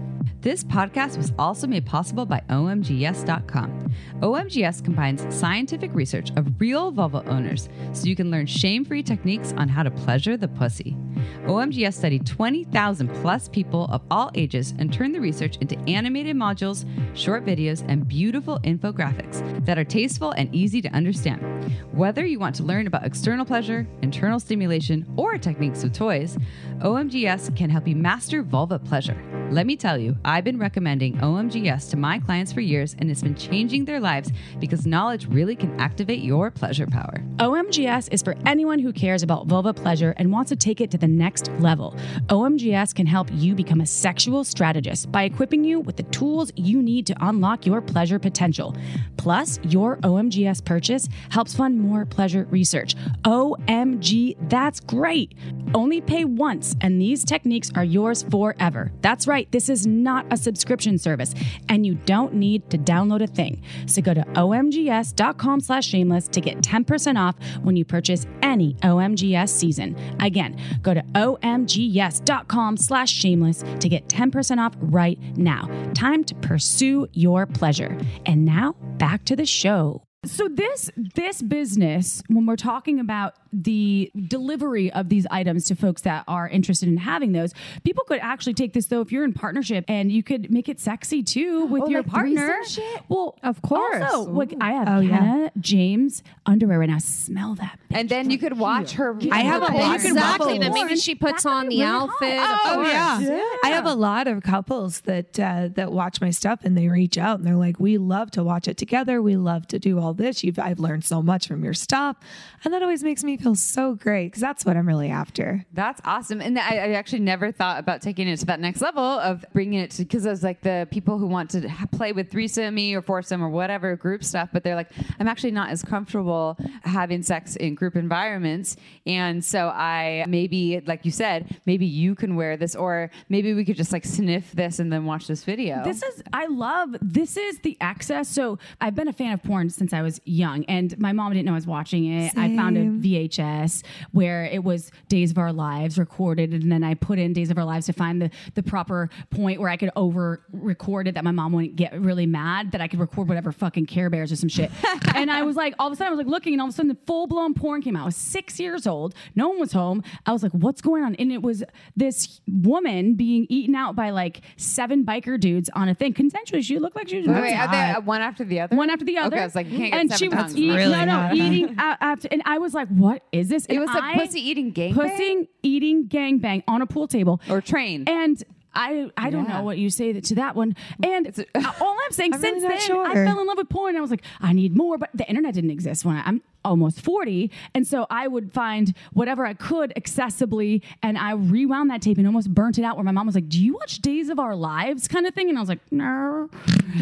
This podcast was also made possible by OMGYES.com. OMGYES combines scientific research of real vulva owners so you can learn shame free techniques on how to pleasure the pussy. OMGYES studied 20,000 plus people of all ages and turned the research into animated modules, short videos, and beautiful infographics that are tasteful and easy to understand. Whether you want to learn about external pleasure, internal stimulation, or techniques with toys, OMGYES can help you master vulva pleasure. Let me tell you, I've been recommending OMGYES to my clients for years and it's been changing their lives because knowledge really can activate your pleasure power. OMGYES is for anyone who cares about vulva pleasure and wants to take it to the next level. OMGYES can help you become a sexual strategist by equipping you with the tools you need to unlock your pleasure potential. Plus, your OMGYES purchase helps fund more pleasure research. OMG, that's great. Only pay once, and these techniques are yours forever. That's right, this is not a subscription service, and you don't need to download a thing. So go to omgyes.com slash shameless to get 10% off when you purchase any OMGYES season. Again, go to omgyes.com slash shameless to get 10% off right now. Time to pursue your pleasure. And now back to the show. So this this business, when we're talking about the delivery of these items to folks that are interested in having those, people could actually take this though if you're in partnership and you could make it sexy too with Oh, your like partner. shit? Well, Of course. Also, like I have Oh, yeah. James underwear right now. Smell that. bitch And then you could watch her. I have a lot of exactly. couples. Then maybe she puts on the outfit. of Oh course. yeah. I have a lot of couples that uh, that watch my stuff and they reach out and they're like, "We love to watch it together. We love to do all this. You've I've learned so much from your stuff," and that always makes me feel so great because that's what I'm really after. That's awesome. And I, I actually never thought about taking it to that next level of bringing it to, because I was like the people who want to play with threesome or foursome or whatever group stuff, but they're like, I'm actually not as comfortable having sex in group environments. And so I maybe, like you said, maybe you can wear this or maybe we could just like sniff this and then watch this video. This is I love this is the access. So I've been a fan of porn since I was young, and my mom didn't know I was watching it. I found a Same. VHS where it was Days of Our Lives recorded, and then I put in Days of Our Lives to find the the proper point where I could over record it that my mom wouldn't get really mad that I could record whatever fucking Care Bears or some shit. and I was like, all of a sudden I was like looking, and all of a sudden the full blown porn came out. I was six years old. No one was home. I was like, what's going on? And it was this woman being eaten out by like seven biker dudes on a thing consensually. She looked like she was Wait, wait, are they one after the other? one after the other. Okay, I was like, you can't get and seven she was tongues. eat- Really no, no, eating a- after, and I was like, "What is this?" It was a pussy eating gangbang? pussy eating gangbang on a pool table Or train. and. I, I don't know what you say to that one. And It's a- all I'm saying I'm since really then, sure. I fell in love with porn. I was like, I need more, but the internet didn't exist when I, I'm almost 40. And so I would find whatever I could accessibly and I rewound that tape and almost burnt it out where my mom was like, Do you watch Days of Our Lives kind of thing? And I was like, No.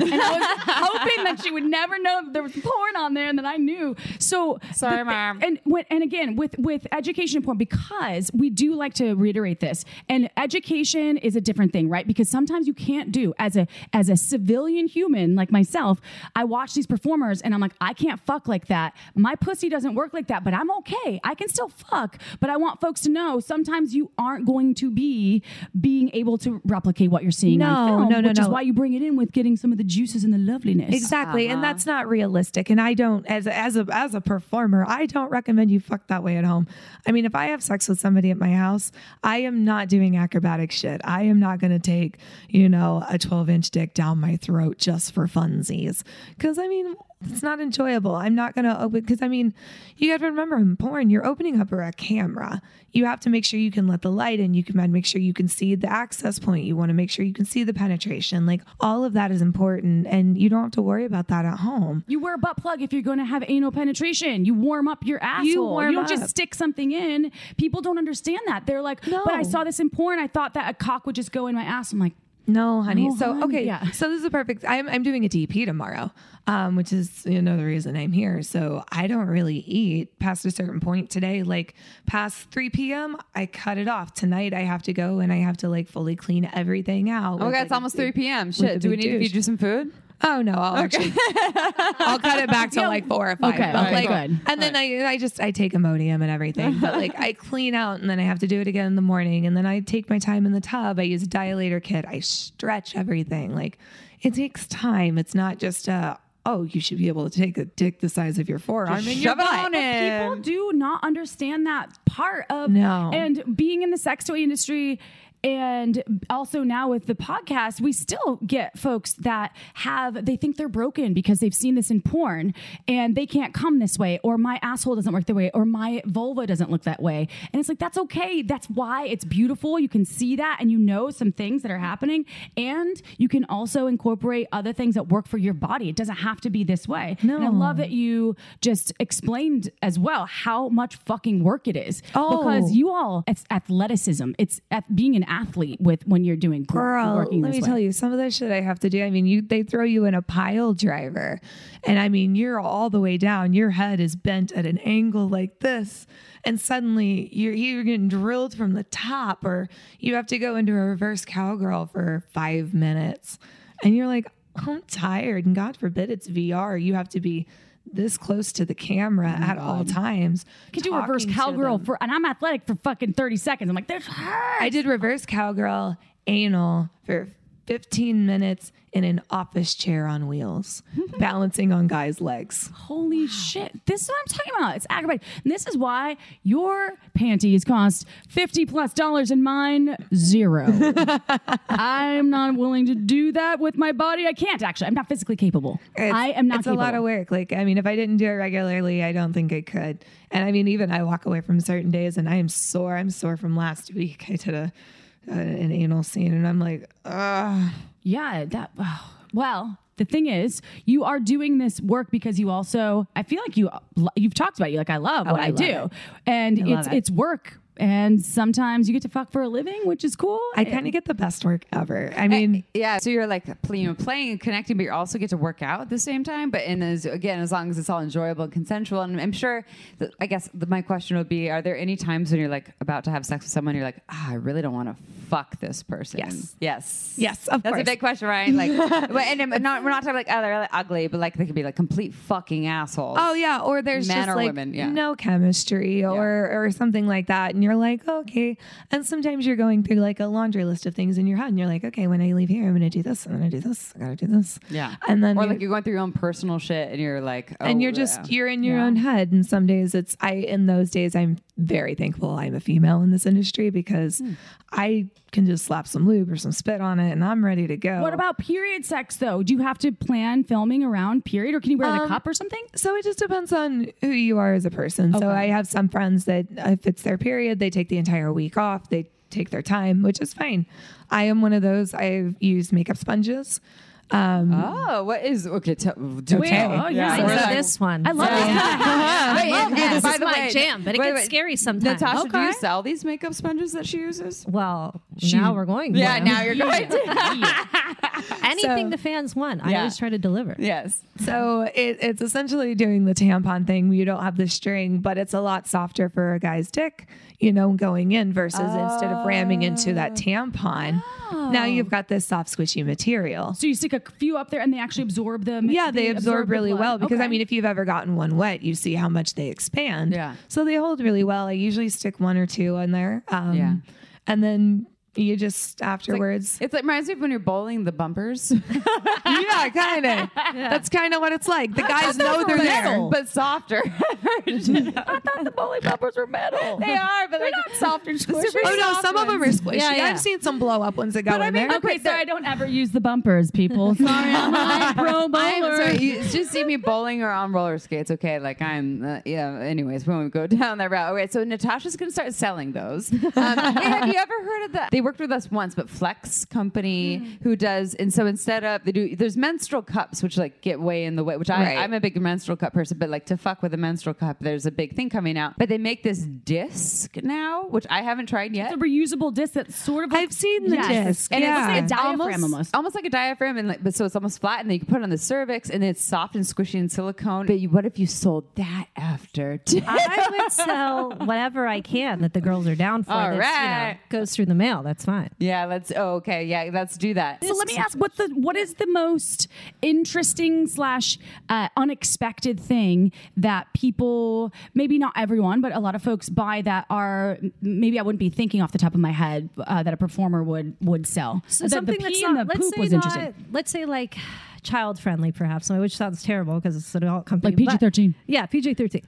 and I was hoping that she would never know that there was porn on there and that I knew. So Sorry, thi- Mom. And and again with with education porn because we do like to reiterate this and education is a different thing right because sometimes you can't do as a as a civilian human like myself I watch these performers and I'm like I can't fuck like that my pussy pussy doesn't work like that, but I'm okay. I can still fuck. But I want folks to know sometimes you aren't going to be being able to replicate what you're seeing No, on film, no, no, which is why you bring it in with getting some of the juices and the loveliness. Exactly, Uh-huh. and that's not realistic. And I don't, as as a as a performer, I don't recommend you fuck that way at home. I mean, if I have sex with somebody at my house, I am not doing acrobatic shit. I am not going to take, you know, a twelve inch dick down my throat just for funsies. Because I mean, it's not enjoyable. I'm not going to open. Because I mean, you got to remember in porn, you're opening up a camera. You have to make sure you can let the light in. You can make sure you can see the access point. You want to make sure you can see the penetration. Like all of that is important, and you don't have to worry about that at home. You wear a butt plug if you're going to have anal penetration. You warm up your asshole. You, warm you don't just stick something in. People don't understand that. They're like, No. but I saw this in porn. I thought that a cock would just go in my ass. I'm like, No, honey. No, so honey. okay, Yeah. so this is a perfect. I'm I'm doing a DP tomorrow, um, which is another reason I'm here. So I don't really eat past a certain point today. Like past 3 p.m., I cut it off. Tonight I have to go and I have to like fully clean everything out. Oh, with, God, like, it's almost 3 p.m. Shit. Do we need to feed you some food? Oh no, I'll actually I'll cut it back to like four or five. Okay, but, okay, like, good. And then I I just I take Imodium and everything. But like I clean out and then I have to do it again in the morning. And then I take my time in the tub. I use a dilator kit. I stretch everything. Like it takes time. It's not just uh oh, you should be able to take a dick the size of your forearm and your shove it butt. on it. people do not understand that part of No. and being in the sex toy industry and also now with the podcast we still get folks that have they think they're broken because they've seen this in porn and they can't come this way or my asshole doesn't work the way or my vulva doesn't look that way. And it's like that's okay. That's why it's beautiful. You can see that and you know some things that are happening. And you can also incorporate other things that work for your body. It doesn't have to be this way. And i love that you just explained as well how much fucking work it is. Oh. because you all it's athleticism. It's at being an athlete with when you're doing Girl, working let me way. tell you, some of the shit I have to do. I mean, you they throw you in a pile driver, and I mean, you're all the way down. Your head is bent at an angle like this, and suddenly you're you're getting drilled from the top, or you have to go into a reverse cowgirl for five minutes, and you're like, I'm tired, and God forbid it's VR. You have to be this close to the camera oh at all times. I could do reverse cowgirl for and i'm athletic for fucking 30 seconds. I'm like this hurts. I did reverse cowgirl anal for 15 minutes in an office chair on wheels, balancing on guys' legs. Holy shit. This is what I'm talking about. It's aggravating. And this is why your panties cost 50 plus dollars and mine zero. I'm not willing to do that with my body. I can't actually. I'm not physically capable. It's- I am not It's capable. a lot of work. Like, I mean, if I didn't do it regularly, I don't think I could. And I mean, even I walk away from certain days and I am sore. I'm sore from last week. I did a an anal scene and I'm like, ah. Yeah, that well, the thing is, you are doing this work because you also I feel like you you've talked about you like I love what I I, love do. it. And I it's it. it's work and sometimes you get to fuck for a living, which is cool. I kind of get the best work ever. I mean, Yeah, so you're like you know, playing and connecting, but you also get to work out at the same time. But in as again, as long as it's all enjoyable and consensual, and I'm sure. That, I guess the, my question would be: Are there any times when you're like about to have sex with someone, you're like, ah, I really don't want to fuck this person? Yes. yes, Yes, of That's course. a big question, right? Like, but, and not, we're not talking like oh, they're like ugly, but like they could be like complete fucking assholes. Oh yeah, or there's Men just or like women, yeah. no chemistry or or something like that, and you're like, okay. And sometimes you're going through like a laundry list of things in your head, and you're like, okay, when I leave here, I'm gonna do this, I'm gonna do this, I gotta do this. yeah. And then or you- like you're going through your own personal shit, and you're like, oh, and you're just yeah. you're in your Yeah. own head and some days it's i in those days i'm very thankful i'm a female in this industry because Hmm. i can just slap some lube or some spit on it and i'm ready to go. What about period sex though? Do you have to plan filming around period or can you wear the Um, cup or something? so it just depends on who you are as a person. So i have some friends that if it's their period they take the entire week off. They take their time which is fine. I am one of those. I've used makeup sponges um, Oh, what is okay? T- do Wait, tell. oh, yeah. I Where's this one. I love this kind of Wait, and- and this by is my way- jam, but it wait, gets wait. scary sometimes. Natasha, do you Okay. sell these makeup sponges that she uses? Well, now we're going. Yeah, for now you're going to. Anything So- the fans want, I Yeah. always try to deliver. Yes. So it, it's essentially doing the tampon thing you don't have the string, but it's a lot softer for a guy's dick, you know, going in versus instead of ramming into that tampon, now you've got this soft, squishy material. So you stick a few up there and they actually absorb them. Yeah, they absorb the really well because I mean, if you've ever gotten one wet, you see how much they expand. Yeah. So they hold really well. I usually stick one or two in there. Um, Yeah. And then you just afterwards. It's like reminds me of when you're bowling the bumpers, yeah, kind of. That's kind of what it's like. The guys know they're there. but softer. I thought the bowling bumpers were metal. they are, but they're not soft and squishy. Oh no, some of them are squishy. Yeah, yeah. I've seen some blow up ones that go in there. Okay, so I don't ever use the bumpers, people. Sorry, I'm not a pro I'm bowler. sorry, you just see me bowling or on roller skates. Okay, like I'm, uh, yeah. Anyways, when we go down that route, okay. So Natasha's gonna start selling those. Um, hey, have you ever heard of that? They worked with us once, but Flex Company, hmm. who does, and so instead of they do, there's menstrual cups which like get way in the way. Which I, Right. I'm a big menstrual cup person, but like to fuck with a menstrual cup, there's a big thing coming out. But they make this disc now, which I haven't tried yet. It's a reusable disc that's sort of like I've seen the Yes. disc. And yeah. it's like a diaphragm almost. almost like a diaphragm, and like, but so it's almost flat, and then you can put it on the cervix, and it's soft and squishy and silicone. But you, what if you sold that after? too? I would sell whatever I can that the girls are down for. All that's, you know, goes through the mail. That's fine. yeah, let's. Oh, okay, yeah, let's do that. So let me ask, what the what is the most interesting slash uh, unexpected thing that people, maybe not everyone, but a lot of folks buy that are maybe I wouldn't be thinking off the top of my head uh, that a performer would would sell. So the, the something pee that's and not, the poop was not, interesting. let's say like child friendly, perhaps, which sounds terrible because it's an adult company. Like PG-13. Yeah, PG thirteen.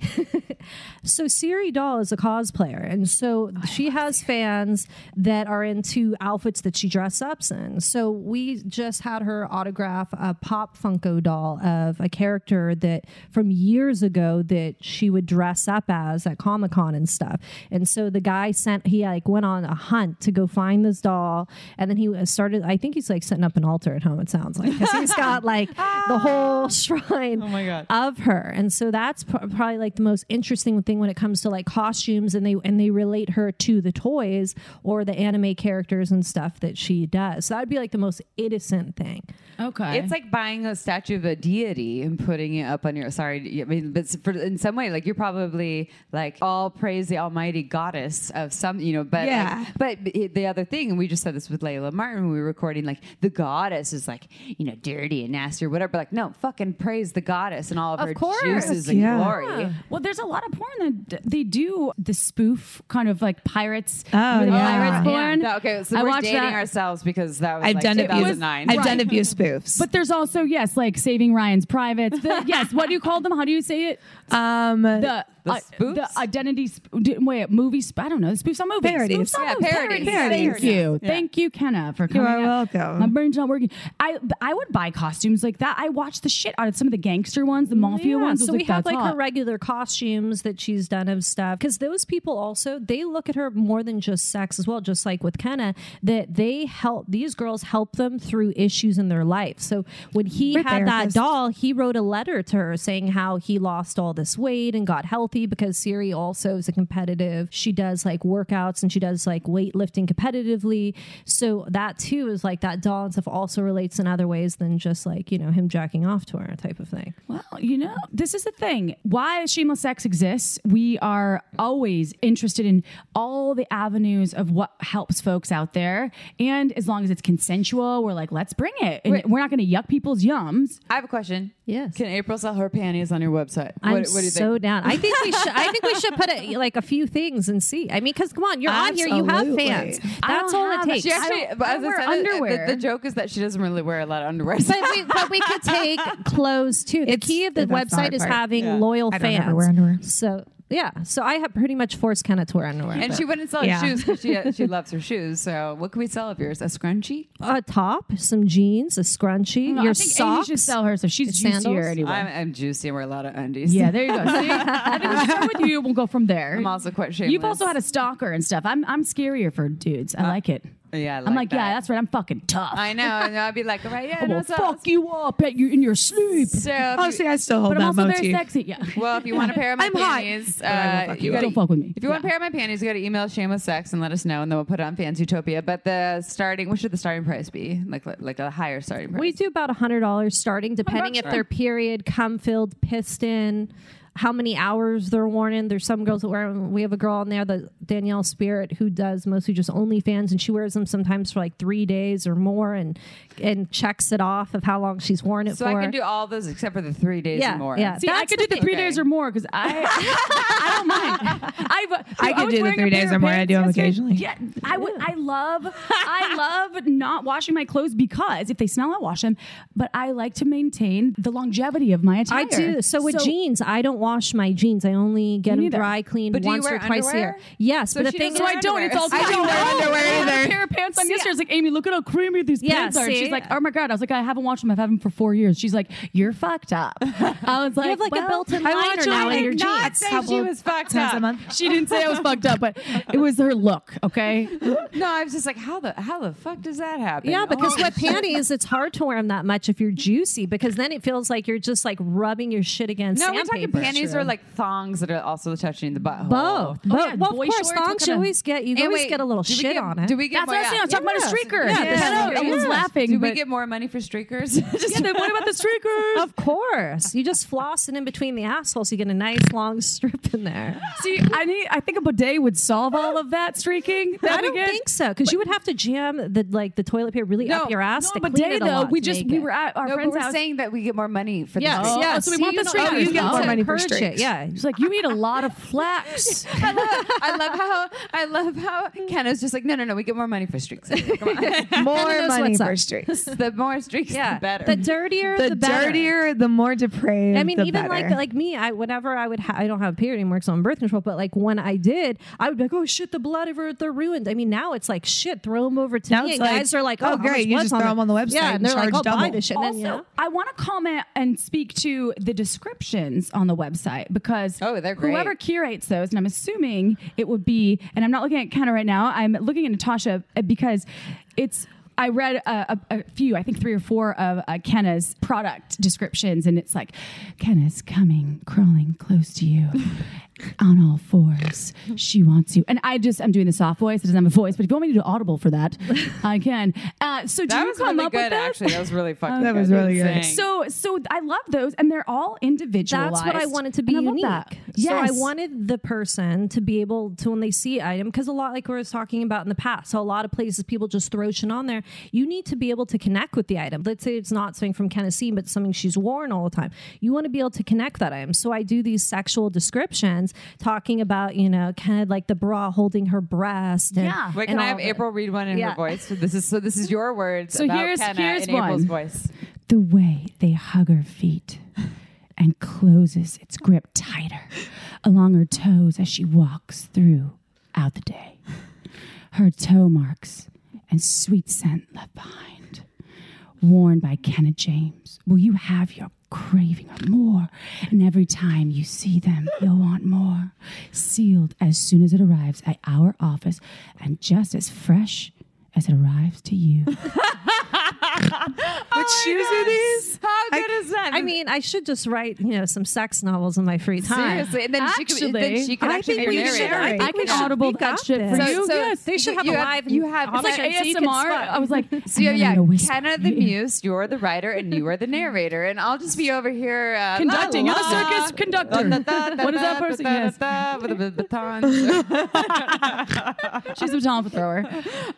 so Siri Dahl is a cosplayer, and so she oh, has fans that are into outfits that she dress ups in. So we just had her autograph a pop Funko doll of a character that from years ago that she would dress up as at Comic Con and stuff. And so the guy sent he like went on a hunt to go find this doll, and then he uh, started. I think he's like setting up an altar at home. It sounds like because he's got like ah. the whole shrine Oh my God. of her and so that's pr- probably like the most interesting thing when it comes to like costumes and they and they relate her to the toys or the anime characters and stuff that she does so that would be like the most innocent thing Okay, It's like buying a statue of a deity and putting it up on your. Sorry, I mean, but for, in some way, like you're probably like all praise the Almighty Goddess of some, you know. But Yeah. like, but the other thing, and we just said this with Layla Martin when we were recording, like the Goddess is like you know dirty and nasty or whatever. Like no, fucking praise the Goddess and all of, Of her course. juices and Yeah. glory. Well, there's a lot of porn that they do the spoof kind of like pirates. Oh, the yeah. pirates porn. No, okay, so I we're watched dating that. ourselves because that was I've like done a few. 2009. I've done a few spoofs. But there's also yes, like Saving Ryan's Privates. The, yes, what do you call them? How do you say it? um, The The uh, spoofs? the identity. Sp- wait, movie. Sp- I don't know. Spoofs on movies. Parodies. Spoofs on Yeah, movies. parodies. Thank you. Yeah. Thank you, Kenna, for coming. You coming. are out. welcome. My brain's not working. I I would buy costumes like that. I watched the shit out of some of the gangster ones, the mafia Yeah, ones. So we like, have that's like hot. her regular costumes that she's done of stuff because those people also they look at her more than just sex as well just like with kenna that they help these girls help them through issues in their life so when he We're had that doll he wrote a letter to her saying how he lost all this weight and got healthy because siri also is a competitive she does like workouts and she does like weightlifting competitively so that too is like that doll and stuff also relates in other ways than just like you know him jacking off to her type of thing Well, you know, this is the thing. Why shameless sex exists, we are always interested in all the avenues of what helps folks out there. And as long as it's consensual, we're like, let's bring it. And Wait. we're not going to yuck people's yums. I have a question. Yes. Can April sell her panties on your website? I'm what, what do you so think? down. I think we should. I think we should put it like a few things and see. I mean, because come on, you're on here. You have fans. That's don't all it takes. She actually, don't- I as I wear said, the- underwear. The, the joke is that she doesn't really wear a lot of underwear. but we, but we could take clothes too. The It's- key of the website is part. having Yeah. loyal I don't fans. ever wear underwear. So yeah, so I have pretty much forced Kenna to wear underwear. and but- she wouldn't sell Yeah. her shoes because she uh, she loves her shoes. So what can we sell of yours? A scrunchie? a top, some jeans, a scrunchie, mm, No, your I think socks. Amy should sell her, so she's The juicier anyway. I'm, I'm juicy. I wear a lot of undies. yeah, there you go. See? I think we should start with you. We'll go from there. I'm also quite shameless. You've also had a stalker and stuff. I'm I'm scarier for dudes. I uh, like it. Yeah, I I'm like like, that. yeah, that's right. I'm fucking tough. I know, and I'd be like, right, yeah, I no, will so- fuck you up at you in your sleep. So, if Oh, you- I still hold But I'm also motif. very sexy. Yeah. well, if you want a pair of my I'm panties, but I will uh, fuck you you gotta Don't fuck with me. If you want a pair of my panties, you got to email Shameless Sex and let us know, and then we'll put it on Fansutopia. But the starting, what should the starting price be? Like like a higher starting price. We do about a hundred dollars starting, depending if they're period, cum filled, piston, how many hours they're worn in. There's some girls that wear them. We have a girl on there, the Danielle Spirit, who does mostly just OnlyFans, and she wears them sometimes for like three days or more, and and checks it off of how long she's worn it for. So for. I can do all those except for the three days Yeah, and more. yeah. See, I That's could do the three Okay. days or more because I, I don't mind. I've, I could was do the three days or more. I do them occasionally. Yeah, I would. I love. I love not washing my clothes because if they smell, I wash them. But I like to maintain the longevity of my attire. I do. So with jeans, I don't wash my jeans. I only get them dry cleaned But once or twice a year. Yes, So but the thing doesn't So is, I don't. It's all. I don't wear underwear I had either. A pair of pants on See, yesterday. I was like, Amy, look at how creamy these Yeah, pants are. And she's like, oh my god. I was like, I haven't washed them. I've had them for four years. She's like, you're fucked up. I was like, you have like well, a built-in liner now in your jeans. Not say she was fucked up. She didn't say I was fucked up, but it was her look. Okay. No, I was just like, how the how the fuck does that happen? Yeah, because Oh, with panties, it's hard to wear them that much if you're juicy because then it feels like you're just like rubbing your shit against No, we're talking sandpaper. Panties or like thongs that are also touching the butthole. both. Oh, Both. yeah, well, of course, what thongs you always get. You And always wait, get a little shit get- on it. Do we get That's what I was saying. I was talking about a Yeah. streaker. Yeah, Yeah, the I was laughing. Do we get more money for streakers? Yeah, then what about the streakers? Of course, you just floss it in between the assholes. You get a nice long strip in there. See, I need. I think a bidet would solve all of that streaking. I That'd don't be good. think so because you would have to jam the like the toilet paper really No, up your ass No, to but clean day it a though, lot we to just make we it. were at our friend's house. saying that we get more money for Yes, the Oh, yes. so we want the streakers. Oh, you get Oh. more money for Purge it. Yeah, She's like, you eat a lot of flax. I love, I love how I love how Kenna's just like, no, no, no, we get more money for streaks. More money for streaks. the more streaks, yeah. the better. The dirtier, The, the, better. dirtier, the more depraved. I mean, the even like better. like me, I whenever I would ha- I don't have a period anymore because I'm on birth control. But like when I did, I would be like, oh shit, the blood over they're ruined. I mean, now it's like shit, throw them over to Now me. it's And like, guys are like, oh, oh, great, you blood's just throw 'em on the website Yeah, and and they're like, charge oh, buy double. this shit. Also, then, you know, I want to comment and speak to the descriptions on the website because Oh, they're great. whoever curates those, and I'm assuming it would be, and I'm not looking at Kenna right now. I'm looking at Natasha uh, because it's. I read a, a, a few, I think three or four of uh, Kenna's product descriptions, and it's like, Kenna's coming, crawling close to you. On all fours, she wants you, and I just I'm doing the soft voice. It doesn't have a voice, but if you want me to do audible for that, I can. Uh, so do that you was come really up good, with that? actually. That was really fucking That was really Good good. So, so I love those, and they're all individualized. That's what I wanted to be And I love unique. that. So I wanted the person to be able to when they see item because a lot like we were talking about in the past. So a lot of places people just throw shit on there. You need to be able to connect with the item. Let's say it's not something from Tennessee, but something she's worn all the time. You want to be able to connect that item. So I do these sexual descriptions talking about you know kind of like the bra holding her breast. And, Yeah. Wait, and can I have. April read one in Yeah. her voice? So this is so. This is your words. So about here's- Kenna here's in April's one. voice. the way they hug her feet and closes its grip tighter along her toes as she walks throughout the day. Her toe marks and sweet scent left behind. Worn by Kenna James, will you have your craving more? And every time you see them, you'll want more. Sealed as soon as it arrives at our office and just as fresh as it arrives to you. what shoes are these? How good is that? I mean, I should just write, you know, some sex novels in my free time. seriously, and then she could, then Actually, she could I actually think we should-. I think I we should- audible that shit for this. you. So- yes. They should have you a live. you have- It's like so you ASMR. I was like, So yeah, and then I'm yeah. Kenna the Muse, you're the writer, and you are the narrator, and I'll just be over here uh, Conducting. la, You're the circus conductor. Da, What is that person? Yes. da, da, With a baton. She's a baton thrower.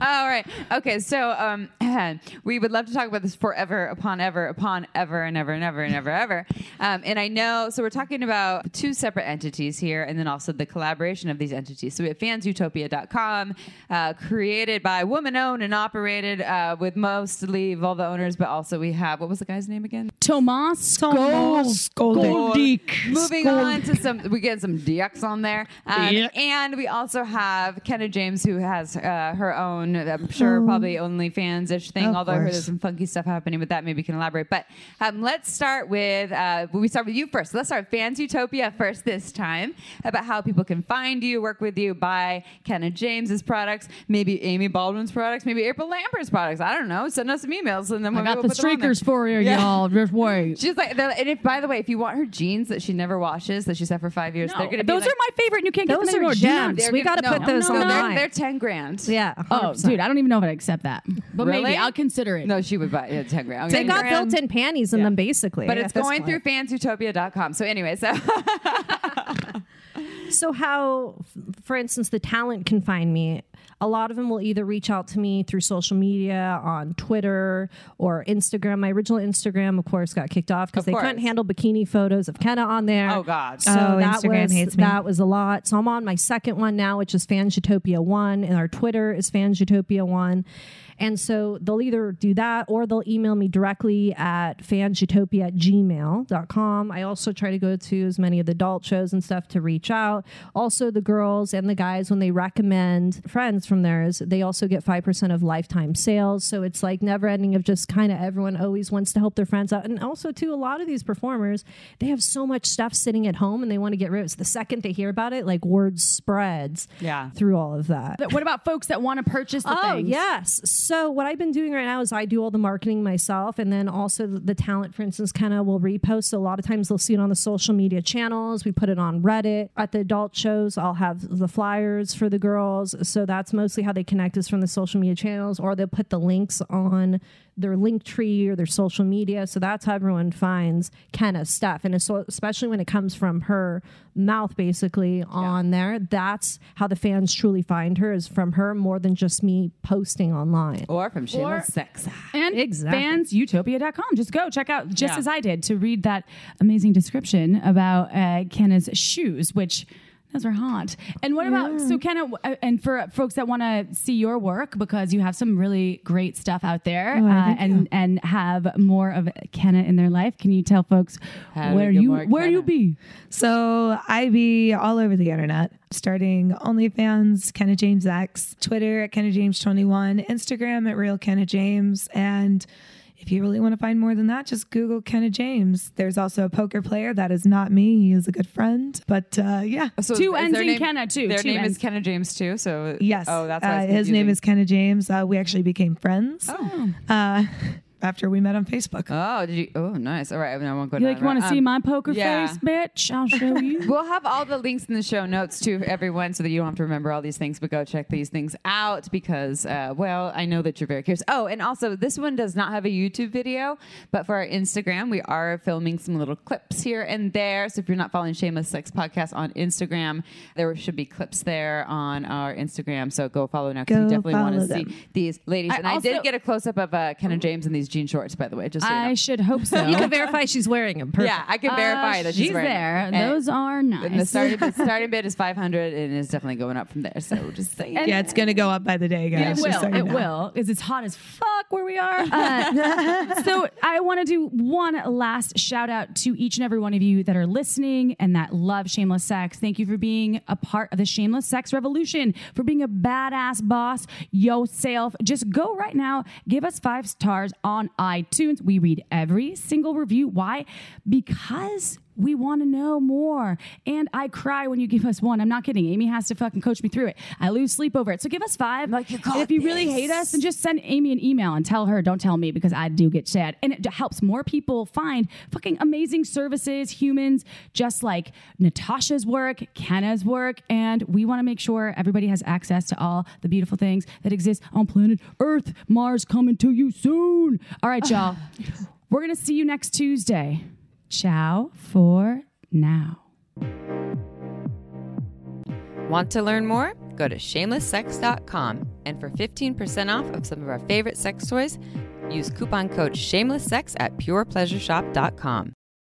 All right. Okay. So um, we would love to talk about this forever, upon ever, upon ever, and ever, and ever, and ever, ever. Um, and I know. So we're talking about two separate entities here, and then also the collaboration of these entities. So we have fansutopia.com, uh, created by woman owned and operated uh, with mostly vulva owners, but also we have what was the guy's name again? Tomas Tomas Skoloudik. Moving on to some, we get some DX on there, um, Yeah. and we also have Kenna James, who has uh, her own, I'm sure, probably OnlyFans ish thing. Of although I heard course. there's some funky stuff happening with that. Maybe you can elaborate. But um, let's start with uh, we start with you first. Let's start with Fansutopia first this time about how people can find you, work with you, buy Kenna James's products, maybe Amy Baldwin's products, maybe April Lambert's products. I don't know. Send us some emails, and then we'll got we'll the put them on there. streakers for you, Yeah. y'all. Just wait. She's like, they're- and if by the way, if you want her jeans that she never washes, that she's had for five years, they're gonna be those like, are my favorite. and You can't Those get them are anymore. Gems. they're We gonna- gotta put those no, they're, online. they're ten grand. Yeah. Oh, 100%. dude, I don't even know if I'd accept that. But Really? maybe I'll consider it. No, she would buy yeah, ten grand. They Okay. got grand. built-in panties in Yeah. them, basically. but it's going point. through fansutopia.com. So anyway, so So how, for instance, the talent can find me. A lot of them will either reach out to me through social media on Twitter or Instagram. My original Instagram, of course, got kicked off because Of they course. couldn't handle bikini photos of Kenna on there. Oh, God. So Oh, that Instagram was hates me. that was a lot. So I'm on my second one now, which is Fansutopia One, and our Twitter is Fansutopia One. And so they'll either do that or they'll email me directly at fansutopia at gmail.com. I also try to go to as many of the adult shows and stuff to reach out. Also, the girls and the guys, when they recommend friends from theirs, they also get 5% of lifetime sales. So it's like never ending of just kind of everyone always wants to help their friends out. And also, too, a lot of these performers, they have so much stuff sitting at home and they want to get rid of it. So the second they hear about it, like word spreads Yeah. through all of that. But what about folks that want to purchase the Oh things? yes. So what I've been doing right now is I do all the marketing myself, and then also the, the talent, for instance, kind of will repost. So a lot of times they'll see it on the social media channels. We put it on Reddit. At the adult shows, I'll have the flyers for the girls. So that's mostly how they connect us from the social media channels, or they'll put the links on their link tree or their social media. So that's how everyone finds Kenna's stuff, and especially when it comes from her mouth, basically on there. That's how the fans truly find her is from her more than just me posting online. or from Shameless Or- Sex. And Exactly. fansutopia.com. Just go check out, just Yeah. as I did, to read that amazing description about uh, Kenna's shoes, which those are hot. And what about, so Kenna, uh, and for folks that want to see your work, because you have some really great stuff out there Oh, uh, thank and, and have more of Kenna in their life, can you tell folks How where you, more where you be? So I be all over the internet, starting OnlyFans, Kenna James X, Twitter at Kenna James 21, Instagram at Real Kenna James, and if you really want to find more than that, just Google Kenna James. There's also a poker player that is not me. He is a good friend, but uh, yeah. So Two ends in name- Kenna, too. Their Two name N's. is Kenna James too. So Yes. Oh, that's why uh, it's his name is Kenna James. Uh, we actually became friends Oh. After we met on Facebook. Oh, did you? Oh, nice. All right, I won't go. You down like, want to that. see Um, my poker yeah. face, bitch? I'll show you. We'll have all the links in the show notes to everyone, so that you don't have to remember all these things. But go check these things out because, uh, well, I know that you're very curious. Oh, and also this one does not have a YouTube video, but for our Instagram, we are filming some little clips here and there. So if you're not following Shameless Sex Podcast on Instagram, there should be clips there on our Instagram. So go follow now because you definitely want to see these ladies. I and I did get a close up of uh, Kenna James in these jean shorts, by the way. Just so you know. I should hope so. You can verify she's wearing them. Perfect. Yeah, I can verify Uh, that she's, she's wearing there. them. And- Those are nice. And the starting bid, starting bid is 500 and it's definitely going up from there. So just saying. And- Yeah, it's going to go up by the day, guys. It just so will. you It know. will. Because it's hot as fuck where we are. Uh, so I want to do one last shout out to each and every one of you that are listening and that love shameless sex. Thank you for being a part of the shameless sex revolution, for being a badass boss yourself. Just go right now, give us five stars on iTunes. We read every single review. Why? Because we want to know more. And I cry when you give us one. I'm not kidding. Amy has to fucking coach me through it. I lose sleep over it. So give us five. Like, you And if you really hate us, then just send Amy an email and tell her, don't tell me because I do get sad. And it helps more people find fucking amazing services, humans, just like Natasha's work, Kenna's work. And we want to make sure everybody has access to all the beautiful things that exist on planet Earth. Mars coming to you soon. All right, y'all. We're going to see you next Tuesday. Ciao for now. Want to learn more? Go to shamelesssex.com and for 15% off of some of our favorite sex toys, use coupon code shamelesssex at purepleasureshop.com.